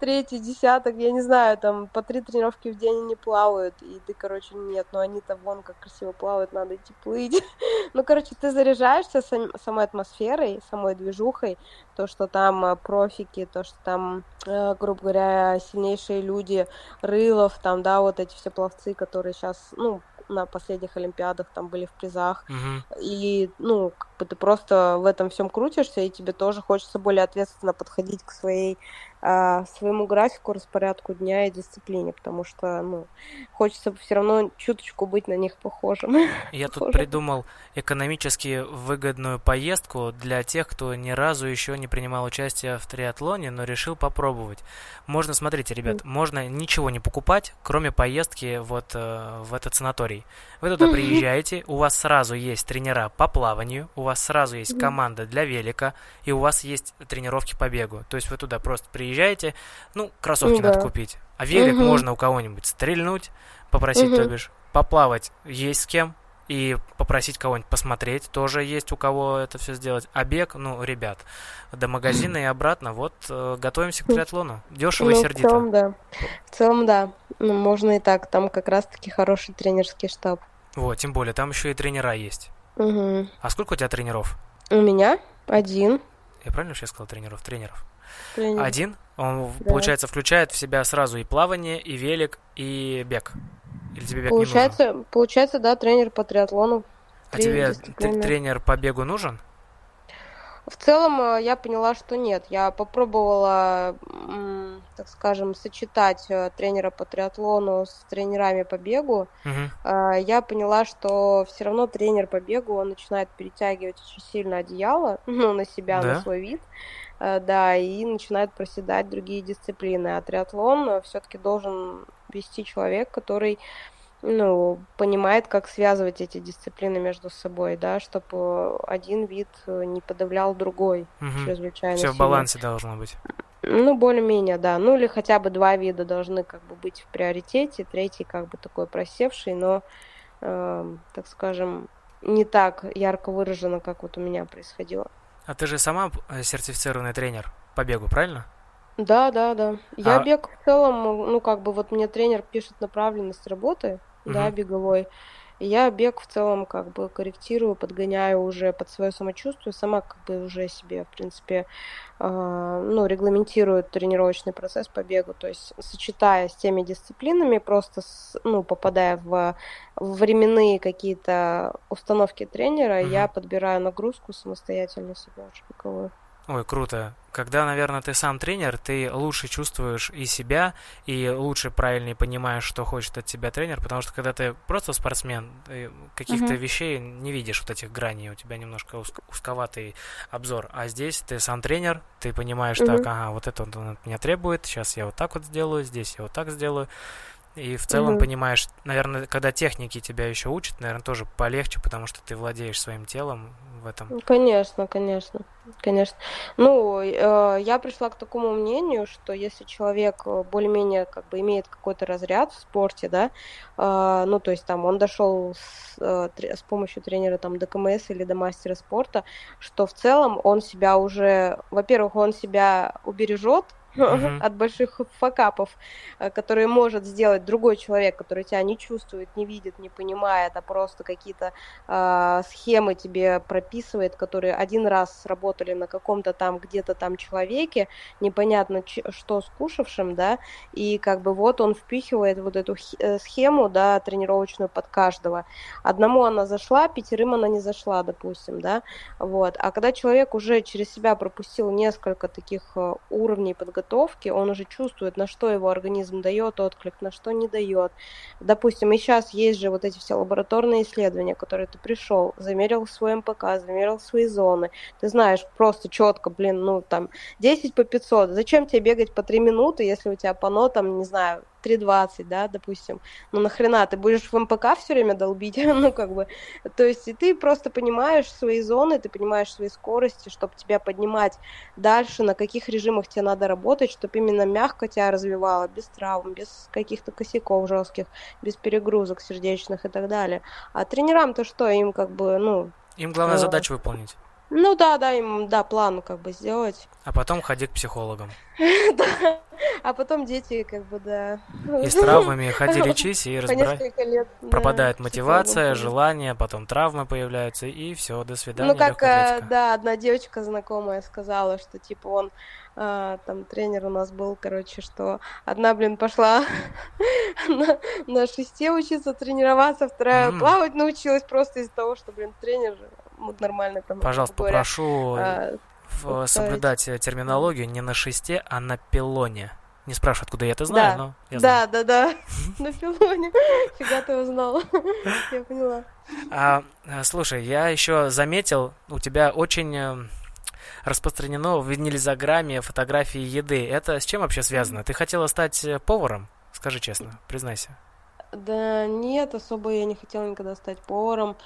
третий десяток, я не знаю, там по три тренировки в день они плавают, и ты, короче, нет, ну они-то вон как красиво плавают, надо идти плыть. ну, короче, ты заряжаешься сам, самой атмосферой, самой движухой, то, что там э, профики, то, что там, э, грубо говоря, сильнейшие люди, Рылов, там, да, вот эти все пловцы, которые сейчас, ну, на последних Олимпиадах там были в призах. Uh-huh. И, ну, как бы ты просто в этом всем крутишься, и тебе тоже хочется более ответственно подходить к своей своему графику, распорядку дня и дисциплине, потому что, ну, хочется все равно чуточку быть на них похожим. Я тут придумал экономически выгодную поездку для тех, кто ни разу еще не принимал участие в триатлоне, но решил попробовать. Можно, смотрите, ребят, можно ничего не покупать, кроме поездки вот э, в этот санаторий. Вы туда приезжаете, у вас сразу есть тренера по плаванию, у вас сразу есть команда для велика, и у вас есть тренировки по бегу. То есть вы туда просто приезжаете, ну, кроссовки да. надо купить, а велик угу. можно у кого-нибудь стрельнуть, попросить, угу. то бишь, поплавать есть с кем, и попросить кого-нибудь посмотреть, тоже есть у кого это все сделать. А бег, ну, ребят, до магазина и обратно, вот, э, готовимся к триатлону. Дешево ну, и сердито. В целом, да. В целом, да. Ну, можно и так, там как раз-таки хороший тренерский штаб. Вот, тем более, там еще и тренера есть. Угу. А сколько у тебя тренеров? У меня один. Я правильно сейчас сказал тренеров? Тренеров. Тренер. Один? Он, да. получается, включает в себя сразу и плавание, и велик, и бег. Или тебе бег получается, не нужен? Получается, да, тренер по триатлону. А тебе тренер по бегу нужен? В целом э, я поняла, что нет. Я попробовала, так скажем, сочетать э, тренера по триатлону с тренерами по бегу. Угу. Я поняла, что все равно тренер по бегу он начинает перетягивать очень сильно одеяло ну, на себя, да? на свой вид. Да, и начинает проседать другие дисциплины. А триатлон все-таки должен вести человек, который ну, понимает, как связывать эти дисциплины между собой, да, чтобы один вид не подавлял другой угу. чрезвычайно. Все в балансе должно быть. Ну, более-менее, да. Ну, или хотя бы два вида должны как бы быть в приоритете, третий как бы такой просевший, но, э, так скажем, не так ярко выражено, как вот у меня происходило. А ты же сама э, сертифицированный тренер по бегу, правильно? Да, да, да. Я а... бег в целом, ну, как бы вот мне тренер пишет направленность работы, угу. да, беговой. И я бег в целом как бы корректирую, подгоняю уже под свое самочувствие, сама как бы уже себе, в принципе, э, ну, регламентирую тренировочный процесс по бегу, то есть сочетая с теми дисциплинами, просто, с, ну, попадая в временные какие-то установки тренера, угу. я подбираю нагрузку самостоятельно себе уже беговую. Ой, круто. Когда, наверное, ты сам тренер, ты лучше чувствуешь и себя, и лучше правильнее понимаешь, что хочет от тебя тренер, потому что когда ты просто спортсмен, каких-то uh-huh. вещей не видишь, вот этих граней, у тебя немножко узк- узковатый обзор. А здесь ты сам тренер, ты понимаешь, uh-huh. так, ага, вот это он от меня требует, сейчас я вот так вот сделаю, здесь я вот так сделаю. И в целом угу. понимаешь, наверное, когда техники тебя еще учат, наверное, тоже полегче, потому что ты владеешь своим телом в этом. Ну, конечно, конечно, конечно. Ну, э, я пришла к такому мнению, что если человек э, более-менее как бы имеет какой-то разряд в спорте, да, э, ну, то есть там он дошел с, э, с помощью тренера там до КМС или до мастера спорта, что в целом он себя уже, во-первых, он себя убережет от больших факапов, э, которые может сделать другой человек, который тебя не чувствует, не видит, не понимает, а просто какие-то э, схемы тебе прописывает, которые один раз сработали на каком-то там где-то там человеке, непонятно что скушавшим, да, и как бы вот он впихивает вот эту э, схему, да, тренировочную под каждого. Одному она зашла, пятерым она не зашла, допустим, да, вот. А когда человек уже через себя пропустил несколько таких э, уровней подготовки подготовки, он уже чувствует, на что его организм дает отклик, на что не дает. Допустим, и сейчас есть же вот эти все лабораторные исследования, которые ты пришел, замерил свой МПК, замерил свои зоны. Ты знаешь просто четко, блин, ну там 10 по 500. Зачем тебе бегать по 3 минуты, если у тебя пано там, не знаю, 3.20, да, допустим. Ну нахрена, ты будешь в МПК все время долбить, ну как бы. То есть и ты просто понимаешь свои зоны, ты понимаешь свои скорости, чтобы тебя поднимать дальше, на каких режимах тебе надо работать, чтобы именно мягко тебя развивало, без травм, без каких-то косяков жестких, без перегрузок сердечных и так далее. А тренерам-то что, им как бы, ну... Им главная э... задача выполнить. Ну да, да, им, да, план как бы сделать. А потом ходи к психологам. Да. А потом дети как бы, да. И с травмами ходи лечись и разбирай. Пропадает мотивация, желание, потом травмы появляются, и все, до свидания. Ну как, э, да, одна девочка знакомая сказала, что типа он а, там тренер у нас был, короче, что одна, блин, пошла на, на шесте учиться тренироваться, вторая плавать научилась просто из-за того, что, блин, тренер вот нормально там. Пожалуйста, говоря, попрошу а, в, соблюдать терминологию не на шесте, а на пилоне. Не спрашивай, откуда я это знаю, да. но я знаю. Да, да, да, на пилоне. Фига ты узнал. Я поняла. А, слушай, я еще заметил, у тебя очень э, распространено в винилизограмме фотографии еды. Это с чем вообще связано? Ты хотела стать э, поваром? Скажи честно, признайся. Да нет, особо я не хотела никогда стать поваром.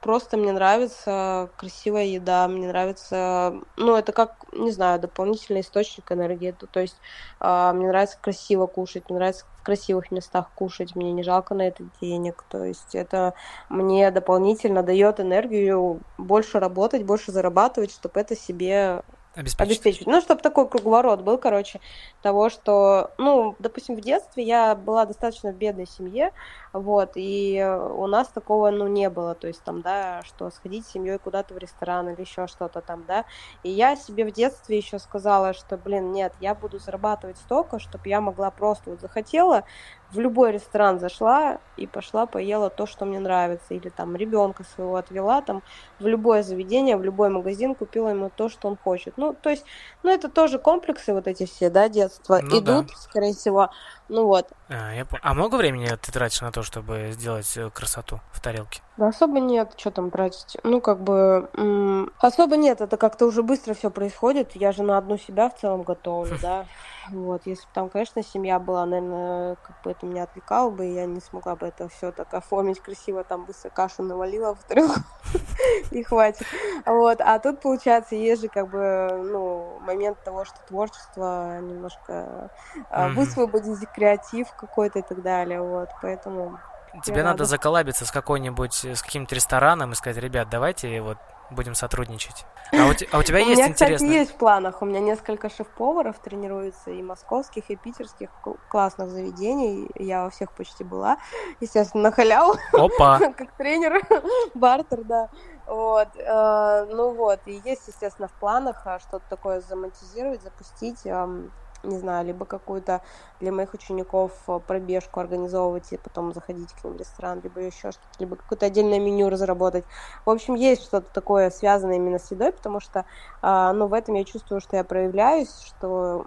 Просто мне нравится красивая еда, мне нравится, ну, это как, не знаю, дополнительный источник энергии. То есть э, мне нравится красиво кушать, мне нравится в красивых местах кушать, мне не жалко на это денег. То есть это мне дополнительно дает энергию больше работать, больше зарабатывать, чтобы это себе обеспечить. обеспечивать. Ну, чтобы такой круговорот был, короче, того, что, ну, допустим, в детстве я была достаточно в бедной семье, вот, и у нас такого, ну, не было, то есть там, да, что сходить с семьей куда-то в ресторан или еще что-то там, да, и я себе в детстве еще сказала, что, блин, нет, я буду зарабатывать столько, чтобы я могла просто вот захотела, в любой ресторан зашла и пошла поела то, что мне нравится, или там ребенка своего отвела там в любое заведение, в любой магазин купила ему то, что он хочет. Ну, то есть, ну это тоже комплексы вот эти все, да, детства ну, идут, да. скорее всего. Ну вот. А, я... а много времени ты тратишь на то, чтобы сделать э, красоту в тарелке? Да особо нет, что там тратить. Ну, как бы, м- особо нет, это как-то уже быстро все происходит. Я же на одну себя в целом готовлю, да. Вот, если бы там, конечно, семья была, наверное, как бы это меня отвлекало бы, и я не смогла бы это все так оформить красиво, там быстро кашу навалила в тарелку и хватит. Вот, а тут, получается, есть же как бы, ну, момент того, что творчество немножко mm-hmm. высвободить креатив какой-то и так далее, вот, поэтому... Тебе надо заколабиться с какой-нибудь, с каким-то рестораном и сказать, ребят, давайте вот будем сотрудничать. А у, а у тебя есть интересно? У меня, кстати, есть в планах. У меня несколько шеф-поваров тренируются и московских, и питерских классных заведений. Я во всех почти была. Естественно, на халяву. Опа! как тренер. Бартер, да. Вот, э, ну вот, и есть, естественно, в планах а, что-то такое замонтизировать, запустить не знаю, либо какую-то для моих учеников э, пробежку организовывать и потом заходить к ним в ресторан, либо еще что-то, либо какое-то отдельное меню разработать. В общем, есть что-то такое связанное именно с едой, потому что, а, ну, в этом я чувствую, что я проявляюсь, что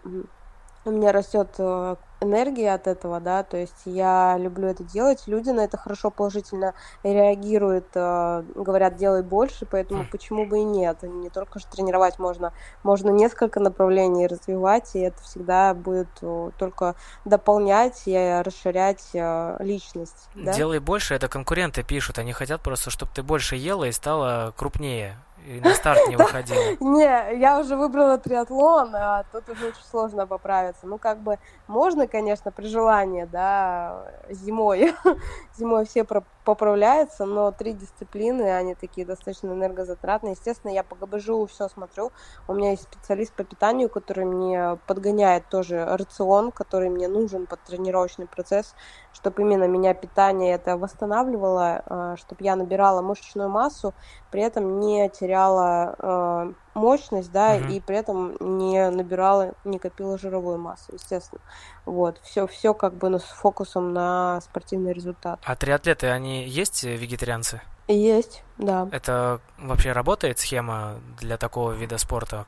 у меня растет э, энергия от этого, да, то есть я люблю это делать, люди на это хорошо положительно реагируют, э, говорят, делай больше, поэтому почему бы и нет, не только же тренировать можно, можно несколько направлений развивать, и это всегда будет э, только дополнять и расширять личность. Да? Делай больше, это конкуренты пишут, они хотят просто, чтобы ты больше ела и стала крупнее. И на старт не выходила? Не, я уже выбрала триатлон, а тут уже очень сложно поправиться. Ну, как бы, можно, конечно, при желании, да, зимой. Зимой все поправляются, но три дисциплины, они такие достаточно энергозатратные. Естественно, я по ГБЖУ все смотрю. У меня есть специалист по питанию, который мне подгоняет тоже рацион, который мне нужен под тренировочный процесс, чтобы именно меня питание это восстанавливало, а, чтобы я набирала мышечную массу, при этом не теряла э, мощность, да, uh-huh. и при этом не набирала, не копила жировую массу, естественно. Вот, все, все как бы с фокусом на спортивный результат. А триатлеты, они есть вегетарианцы? Есть, да. Это вообще работает схема для такого вида спорта?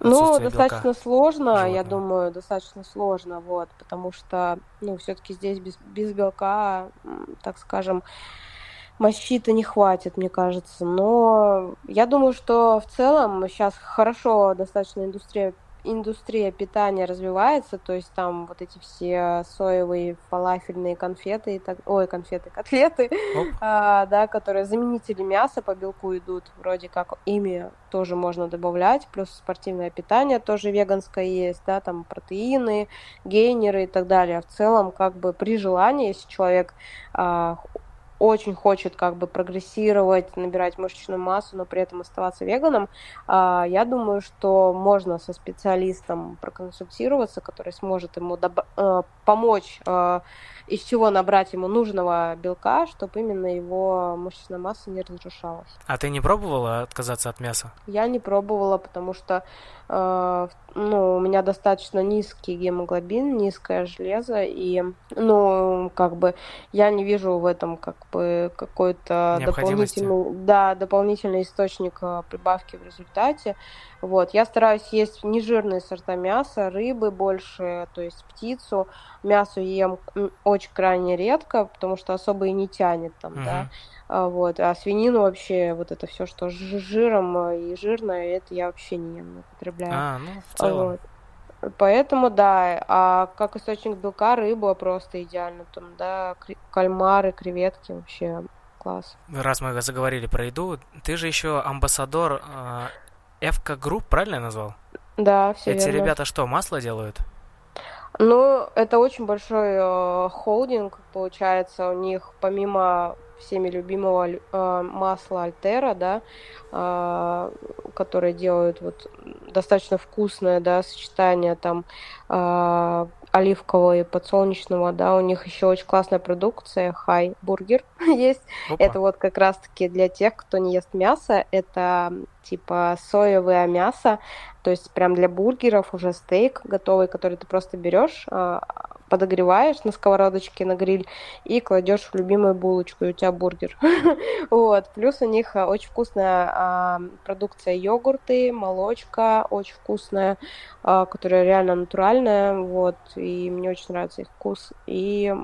Ну, достаточно белка сложно, животного. я думаю, достаточно сложно, вот, потому что, ну, все-таки здесь без, без белка, так скажем, мощи-то не хватит, мне кажется. Но я думаю, что в целом сейчас хорошо достаточно индустрия индустрия питания развивается, то есть там вот эти все соевые фалафельные конфеты и так, ой, конфеты, котлеты, а, да, которые заменители мяса по белку идут, вроде как ими тоже можно добавлять, плюс спортивное питание тоже веганское есть, да, там протеины, гейнеры и так далее. В целом, как бы при желании, если человек а, очень хочет как бы прогрессировать, набирать мышечную массу, но при этом оставаться веганом, а, я думаю, что можно со специалистом проконсультироваться, который сможет ему э, помочь э, из чего набрать ему нужного белка, чтобы именно его мышечная масса не разрушалась. А ты не пробовала отказаться от мяса? Я не пробовала, потому что ну, у меня достаточно низкий гемоглобин, низкое железо, и, ну, как бы, я не вижу в этом, как какой-то дополнительный, да, дополнительный источник э, прибавки в результате. Вот, я стараюсь есть нежирные сорта мяса, рыбы больше, то есть птицу. Мясо ем очень крайне редко, потому что особо и не тянет там, uh-huh. да. А, вот, а свинину вообще, вот это все, что с жиром э, и жирное, это я вообще не ем, не употребляю. А, ну, в целом. Вот. Поэтому да, а как источник белка рыба просто идеально, там, да, кальмары, креветки вообще класс. Раз мы заговорили про еду, ты же еще амбассадор э, FK Group, правильно я назвал? Да, все Эти верно. ребята что, масло делают? Ну, это очень большой э, холдинг, получается, у них помимо всеми любимого э, масла Альтера, да, э, которое делают вот достаточно вкусное, да, сочетание там э, оливкового и подсолнечного, да, у них еще очень классная продукция, хай бургер есть. Опа. Это вот как раз-таки для тех, кто не ест мясо, это типа соевое мясо, то есть прям для бургеров уже стейк готовый, который ты просто берешь, а, подогреваешь на сковородочке на гриль и кладешь в любимую булочку, и у тебя бургер. вот. Плюс у них а, очень вкусная а, продукция йогурты, молочка, очень вкусная, а, которая реально натуральная, вот, и мне очень нравится их вкус. И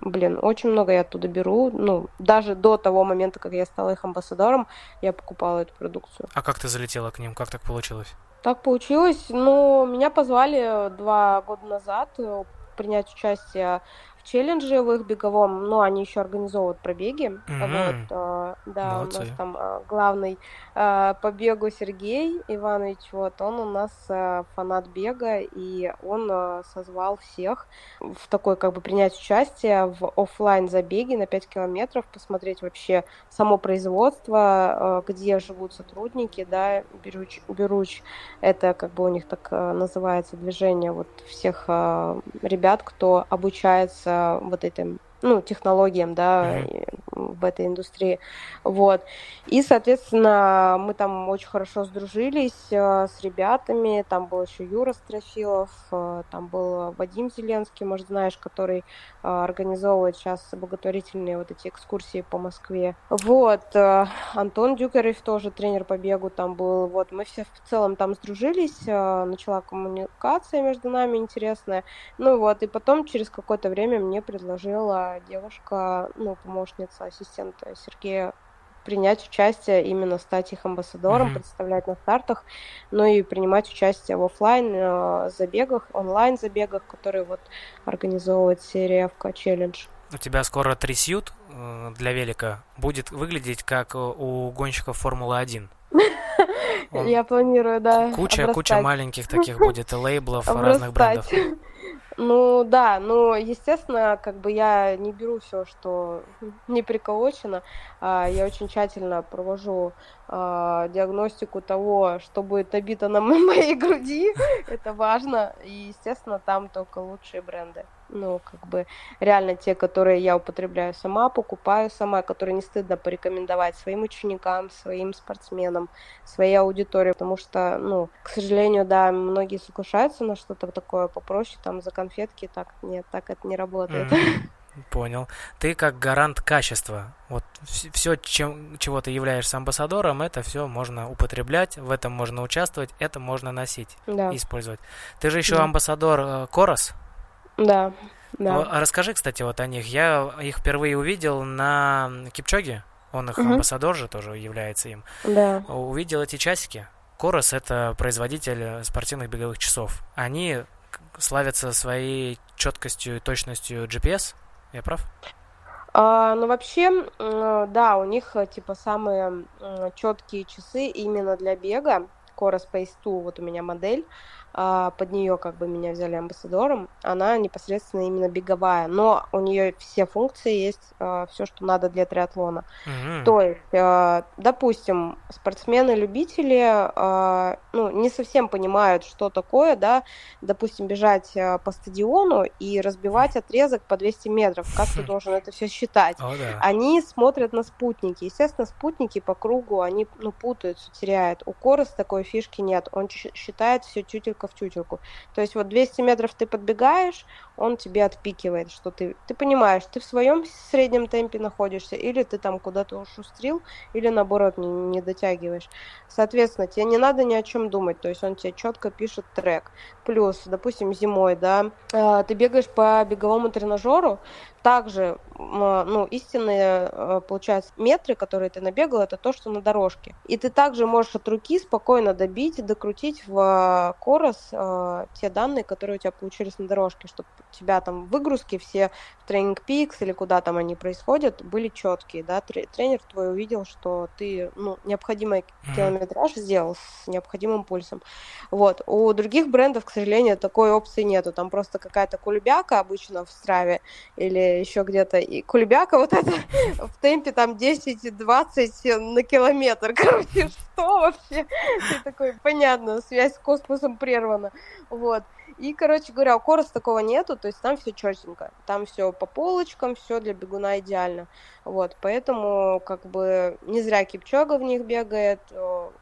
блин, очень много я оттуда беру. Ну, даже до того момента, как я стала их амбассадором, я покупала эту продукцию. А как ты залетела к ним? Как так получилось? Так получилось. Ну, меня позвали два года назад э, принять участие в челлендже в их беговом, но они еще организовывают пробеги. Mm-hmm. Вот, э, да, Молодцы. у нас там э, главный э, по бегу Сергей Иванович, вот он у нас э, фанат бега, и он э, созвал всех в такой как бы принять участие в офлайн забеге на 5 километров, посмотреть вообще само производство, э, где живут сотрудники, да, Беруч, Беруч, это как бы у них так э, называется движение вот всех э, ребят, кто обучается вот этим ну, технологиям, да, mm-hmm. в этой индустрии, вот. И, соответственно, мы там очень хорошо сдружились э, с ребятами, там был еще Юра Строфилов, э, там был Вадим Зеленский, может, знаешь, который э, организовывает сейчас благотворительные вот эти экскурсии по Москве. Вот, Антон Дюкарев тоже тренер по бегу там был, вот, мы все в целом там сдружились, начала коммуникация между нами интересная, ну вот, и потом через какое-то время мне предложила девушка, ну, помощница ассистента Сергея принять участие, именно стать их амбассадором, mm-hmm. представлять на стартах, ну и принимать участие в офлайн э, забегах, онлайн забегах, которые вот организовывает серия FK Challenge. У тебя скоро трясют э, для велика будет выглядеть как у гонщиков Формулы-1. Я планирую, да. Куча, куча маленьких таких будет лейблов разных брендов. Ну да, но естественно, как бы я не беру все, что не приколочено. А, я очень тщательно провожу а, диагностику того, что будет набито на моей груди. Это важно. И, естественно, там только лучшие бренды ну, как бы реально те, которые я употребляю сама, покупаю сама, которые не стыдно порекомендовать своим ученикам, своим спортсменам, своей аудитории, потому что, ну, к сожалению, да, многие соглашаются на что-то такое попроще, там, за конфетки, так, нет, так это не работает. Mm-hmm. Понял. Ты как гарант качества. Вот все, чем, чего ты являешься амбассадором, это все можно употреблять, в этом можно участвовать, это можно носить, да. использовать. Ты же еще да. амбассадор Корос? Да. Да. Расскажи, кстати, вот о них. Я их впервые увидел на Кипчоге. Он их угу. амбассадор же тоже является им. Да. Увидел эти часики. Корос это производитель спортивных беговых часов. Они славятся своей четкостью и точностью GPS. Я прав? А, ну, вообще, да, у них типа самые четкие часы именно для бега. Cora Space 2, вот у меня модель. А, под нее как бы меня взяли амбассадором, она непосредственно именно беговая, но у нее все функции есть, а, все, что надо для триатлона. Mm-hmm. То есть, а, допустим, спортсмены-любители, ну, не совсем понимают, что такое, да, допустим, бежать по стадиону и разбивать отрезок по 200 метров, как ты должен это все считать. Oh, да. Они смотрят на спутники, естественно, спутники по кругу, они, ну, путаются, теряют. У Корос такой фишки нет, он считает все тютелька в тютельку. То есть вот 200 метров ты подбегаешь, он тебе отпикивает, что ты, ты понимаешь, ты в своем среднем темпе находишься, или ты там куда-то ушустрил, или наоборот не, не дотягиваешь. Соответственно, тебе не надо ни о чем думать, то есть он тебе четко пишет трек. Плюс, допустим, зимой, да, а, ты бегаешь по беговому тренажеру, также, ну, истинные, э, получается, метры, которые ты набегал, это то, что на дорожке. И ты также можешь от руки спокойно добить и докрутить в Корос э, те данные, которые у тебя получились на дорожке, чтобы у тебя там выгрузки все в тренинг пикс или куда там они происходят, были четкие, да, тренер твой увидел, что ты, ну, необходимый километраж сделал с необходимым пульсом. Вот. У других брендов, к сожалению, такой опции нету. Там просто какая-то кулебяка обычно в страве или еще где-то. И кульбяка вот это в темпе там 10-20 на километр. Короче, что вообще? Ты такой, понятно, связь с космосом прервана. Вот. И, короче говоря, у Корос такого нету, то есть там все четенько, там все по полочкам, все для бегуна идеально. Вот, поэтому, как бы, не зря Кипчога в них бегает,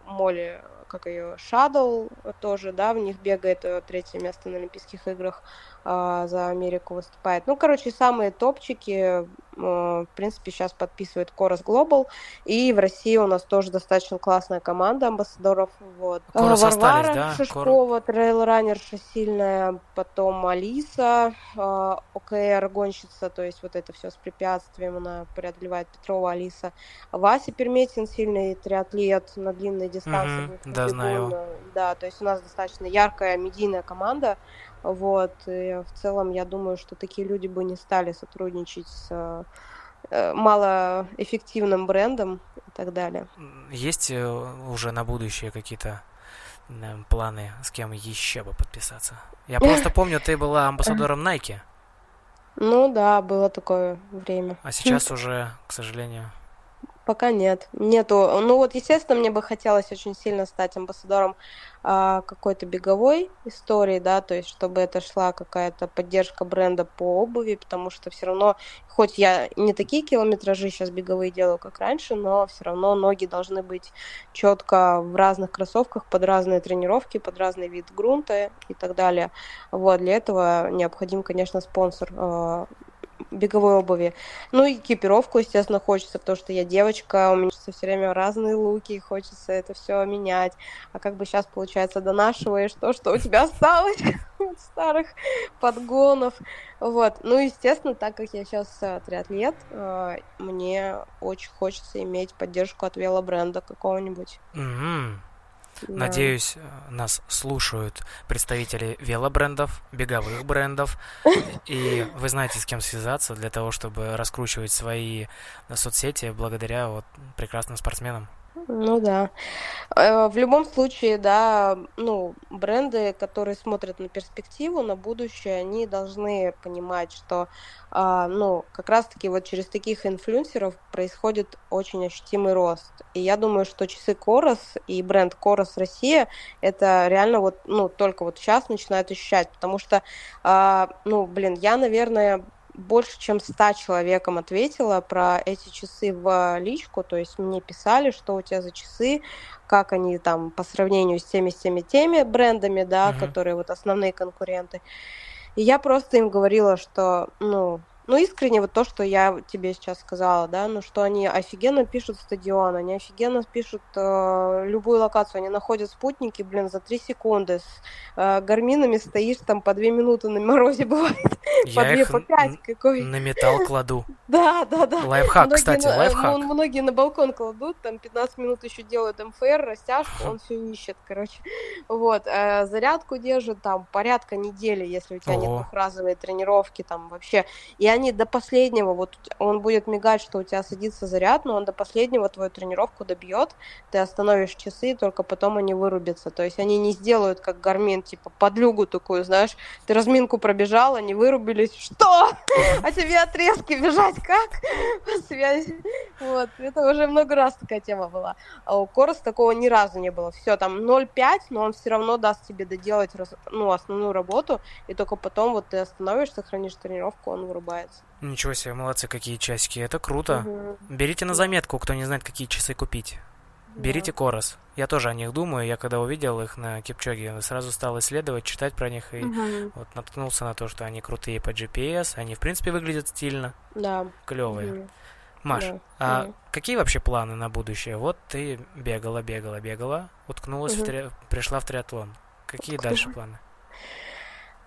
Моли как ее, Shadow тоже, да, в них бегает э, третье место на Олимпийских играх э, за Америку выступает. Ну, короче, самые топчики, в принципе, сейчас подписывает Chorus Global, и в России у нас тоже достаточно классная команда амбассадоров, вот. Chorus Варвара остались, да? Шишкова, Cor... трейл-раннерша сильная, потом Алиса, э, ОКР, гонщица, то есть вот это все с препятствием она преодолевает Петрова, Алиса. Вася Перметин, сильный триатлет на длинной дистанции. Mm-hmm, да, знаю. Да, то есть у нас достаточно яркая медийная команда, вот, и в целом я думаю, что такие люди бы не стали сотрудничать с э, малоэффективным брендом и так далее. Есть э, уже на будущее какие-то планы, с кем еще бы подписаться? Я просто помню, ты была амбассадором Nike. Ну да, было такое время. А сейчас уже, к сожалению. Пока нет. Нету. Ну вот, естественно, мне бы хотелось очень сильно стать амбассадором а, какой-то беговой истории, да, то есть чтобы это шла какая-то поддержка бренда по обуви, потому что все равно, хоть я не такие километражи сейчас беговые делаю, как раньше, но все равно ноги должны быть четко в разных кроссовках, под разные тренировки, под разный вид грунта и так далее. Вот, для этого необходим, конечно, спонсор а, беговой обуви. Ну и экипировку, естественно, хочется, потому что я девочка, у меня все время разные луки, хочется это все менять. А как бы сейчас, получается, донашиваешь то, что у тебя осталось от старых подгонов. Вот. Ну, естественно, так как я сейчас триатлет, э, мне очень хочется иметь поддержку от велобренда какого-нибудь. Mm-hmm. Да. Надеюсь, э, нас слушают представители велобрендов, беговых брендов, и вы знаете, с кем связаться для того, чтобы раскручивать свои соцсети благодаря вот прекрасным спортсменам. Ну да. Э, в любом случае, да, ну, бренды, которые смотрят на перспективу, на будущее, они должны понимать, что, а, ну, как раз-таки вот через таких инфлюенсеров происходит очень ощутимый рост. И я думаю, что часы Корос и бренд Корос Россия это реально вот, ну, только вот сейчас начинают ощущать, потому что, а, ну, блин, я, наверное, больше чем 100 человекам ответила про эти часы в личку, то есть мне писали, что у тебя за часы, как они там по сравнению с теми, с теми, теми брендами, да, uh-huh. которые вот основные конкуренты. И я просто им говорила, что, ну, ну, искренне вот то, что я тебе сейчас сказала, да, ну, что они офигенно пишут стадион, они офигенно пишут э, любую локацию, они находят спутники, блин, за три секунды, с э, гарминами стоишь там по две минуты на морозе бывает, я по две, по пять, какой. на металл кладу. Да, да, да. Лайфхак, многие кстати, на, лайфхак. Многие на балкон кладут, там 15 минут еще делают МФР, растяжку, он все ищет, короче. Вот, э, зарядку держит там порядка недели, если у тебя нет двухразовой тренировки, там вообще. И они до последнего, вот он будет мигать, что у тебя садится заряд, но он до последнего твою тренировку добьет, ты остановишь часы, только потом они вырубятся. То есть они не сделают, как Гармин, типа, подлюгу такую, знаешь, ты разминку пробежал, они вырубились, что? А тебе отрезки бежать как? По связи. Вот, это уже много раз такая тема была. А у Корос такого ни разу не было. Все, там 0,5, но он все равно даст тебе доделать ну, основную работу, и только потом вот ты остановишься, сохранишь тренировку, он вырубается. Ничего себе, молодцы, какие часики. Это круто. Угу. Берите на заметку, кто не знает, какие часы купить. Берите да. Корос. Я тоже о них думаю. Я когда увидел их на Кипчоге, сразу стал исследовать, читать про них и угу. вот наткнулся на то, что они крутые по GPS. Они, в принципе, выглядят стильно. Да. Клевые. Угу. Маш, да. а угу. какие вообще планы на будущее? Вот ты бегала, бегала, бегала, уткнулась угу. в три... пришла в триатлон. Какие дальше планы?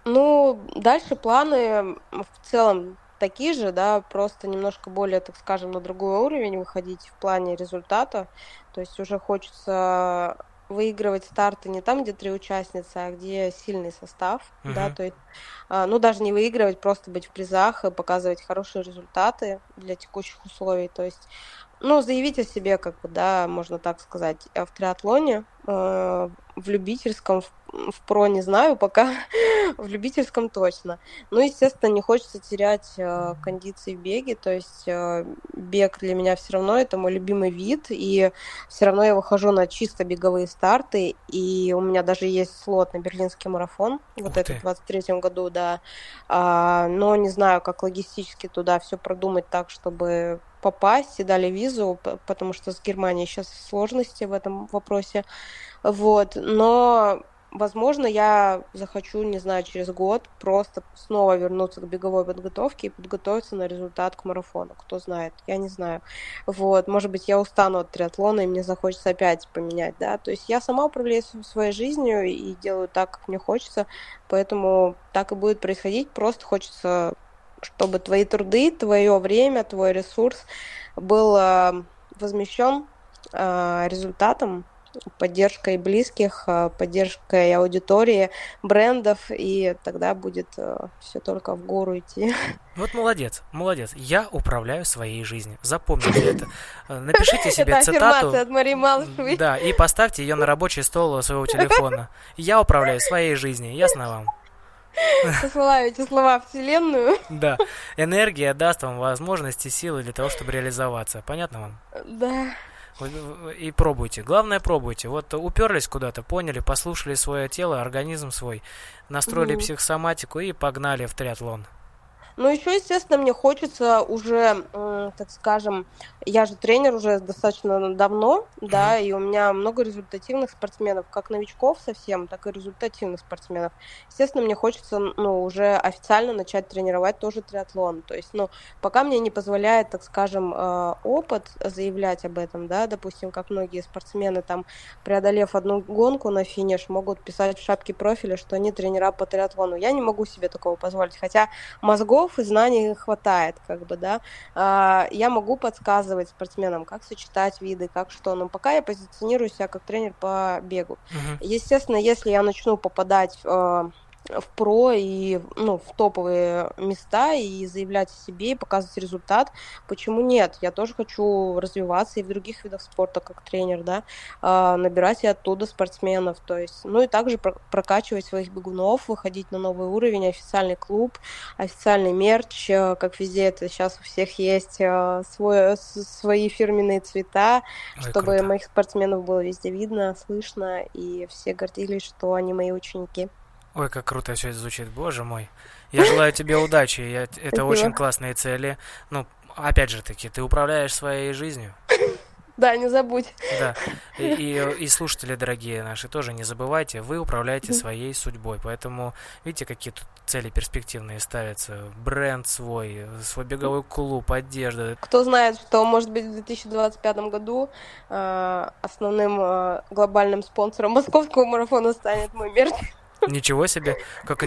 Ну, дальше планы в целом такие же, да, просто немножко более, так скажем, на другой уровень выходить в плане результата. То есть уже хочется выигрывать старты не там, где три участницы, а где сильный состав, uh-huh. да, то есть, а, ну, даже не выигрывать, просто быть в призах и показывать хорошие результаты для текущих условий, то есть ну, заявить о себе, как бы, да, можно так сказать, э, в триатлоне, э, в любительском, в, в про не знаю пока, в любительском точно. Ну, естественно, не хочется терять э, кондиции в беге, то есть э, бег для меня все равно это мой любимый вид, и все равно я выхожу на чисто беговые старты, и у меня даже есть слот на берлинский марафон, вот это в 23 году, да, а, но не знаю, как логистически туда все продумать так, чтобы попасть и дали визу, потому что с Германией сейчас сложности в этом вопросе. Вот, но возможно, я захочу, не знаю, через год просто снова вернуться к беговой подготовке и подготовиться на результат к марафону. Кто знает, я не знаю. Вот, может быть, я устану от триатлона, и мне захочется опять поменять, да. То есть я сама управляю своей жизнью и делаю так, как мне хочется, поэтому так и будет происходить. Просто хочется чтобы твои труды, твое время, твой ресурс был э, возмещен э, результатом, поддержкой близких, э, поддержкой аудитории, брендов, и тогда будет все только в гору идти. Вот молодец, молодец. Я управляю своей жизнью. Запомните это. Напишите себе цитату. от Марии Малышевой. Да, и поставьте ее на рабочий стол своего телефона. Я управляю своей жизнью. Ясно вам? Посылаю эти слова в Вселенную. Да. Энергия даст вам возможности, силы для того, чтобы реализоваться. Понятно вам? Да. И пробуйте. Главное, пробуйте. Вот уперлись куда-то, поняли, послушали свое тело, организм свой, настроили угу. психосоматику и погнали в триатлон. Ну, еще, естественно, мне хочется уже, так скажем, я же тренер уже достаточно давно, да, и у меня много результативных спортсменов, как новичков совсем, так и результативных спортсменов. Естественно, мне хочется, ну, уже официально начать тренировать тоже триатлон. То есть, ну, пока мне не позволяет, так скажем, э, опыт заявлять об этом, да, допустим, как многие спортсмены там, преодолев одну гонку на финиш, могут писать в шапке профиля, что они тренера по триатлону. Я не могу себе такого позволить, хотя мозгов и знаний хватает, как бы, да. А, я могу подсказывать спортсменам, как сочетать виды, как что, но пока я позиционирую себя как тренер по бегу. Uh-huh. Естественно, если я начну попадать в в про и ну, в топовые места и заявлять о себе и показывать результат. Почему нет? Я тоже хочу развиваться и в других видах спорта как тренер, да, а, набирать и оттуда спортсменов, то есть, ну и также прокачивать своих бегунов, выходить на новый уровень, официальный клуб, официальный мерч, э, как везде это сейчас у всех есть э, свой, свои фирменные цвета, Ой, чтобы круто. моих спортсменов было везде видно, слышно, и все гордились, что они мои ученики. Ой, как круто все это звучит, боже мой. Я желаю тебе удачи, я, это очень классные цели. Ну, опять же таки, ты управляешь своей жизнью. Да, не забудь. Да. И, и, и слушатели, дорогие наши, тоже не забывайте, вы управляете своей судьбой. Поэтому, видите, какие тут цели перспективные ставятся. Бренд свой, свой беговой клуб, одежда. Кто знает, что, может быть, в 2025 году э, основным э, глобальным спонсором московского марафона станет мой мерч. Ничего себе. Как,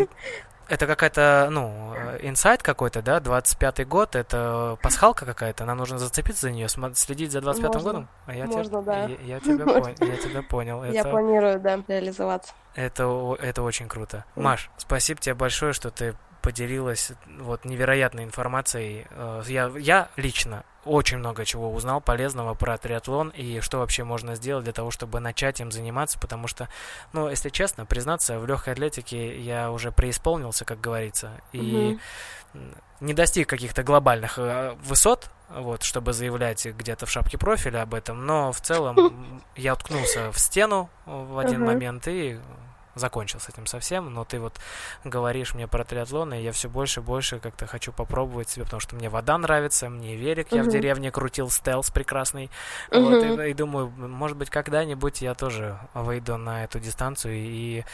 это какая-то, ну, э, инсайт какой-то, да, 25-й год, это пасхалка какая-то, нам нужно зацепиться за нее, следить за 25-м годом? А я Можно, тебя, да. Я, я, тебя понял, я тебя понял. Это, я планирую, да, реализоваться. Это, это очень круто. Маш, спасибо тебе большое, что ты поделилась вот невероятной информацией. Э, я, я лично очень много чего узнал полезного про триатлон и что вообще можно сделать для того, чтобы начать им заниматься, потому что, ну, если честно, признаться, в легкой атлетике я уже преисполнился, как говорится, и mm-hmm. не достиг каких-то глобальных э, высот, вот, чтобы заявлять где-то в шапке профиля об этом, но в целом я уткнулся в стену в один момент и закончил с этим совсем, но ты вот говоришь мне про триатлон, и я все больше и больше как-то хочу попробовать себе, потому что мне вода нравится, мне велик, я uh-huh. в деревне крутил стелс прекрасный, uh-huh. вот, и, и думаю, может быть, когда-нибудь я тоже выйду на эту дистанцию и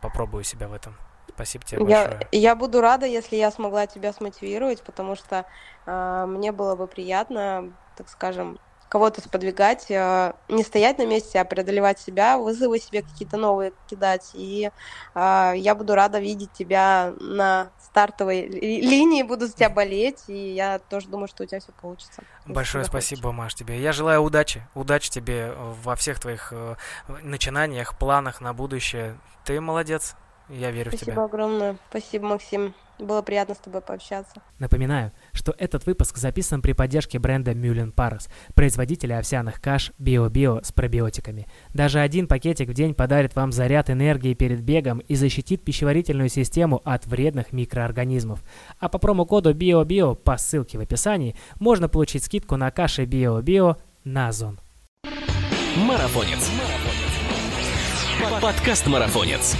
попробую себя в этом. Спасибо тебе большое. Я, я буду рада, если я смогла тебя смотивировать, потому что э, мне было бы приятно, так скажем, кого-то сподвигать, э, не стоять на месте, а преодолевать себя, вызовы себе какие-то новые кидать. И э, я буду рада видеть тебя на стартовой линии, буду за тебя болеть, и я тоже думаю, что у тебя все получится. Большое спасибо, хочешь. Маш, тебе. Я желаю удачи, удачи тебе во всех твоих э, начинаниях, планах на будущее. Ты молодец, я верю спасибо в тебя. Спасибо огромное. Спасибо, Максим. Было приятно с тобой пообщаться. Напоминаю, что этот выпуск записан при поддержке бренда Мюлен Парус, производителя овсяных каш Био-Био с пробиотиками. Даже один пакетик в день подарит вам заряд энергии перед бегом и защитит пищеварительную систему от вредных микроорганизмов. А по промокоду Био-Био по ссылке в описании можно получить скидку на каши Био-Био на Озон. Марафонец. Подкаст Марафонец.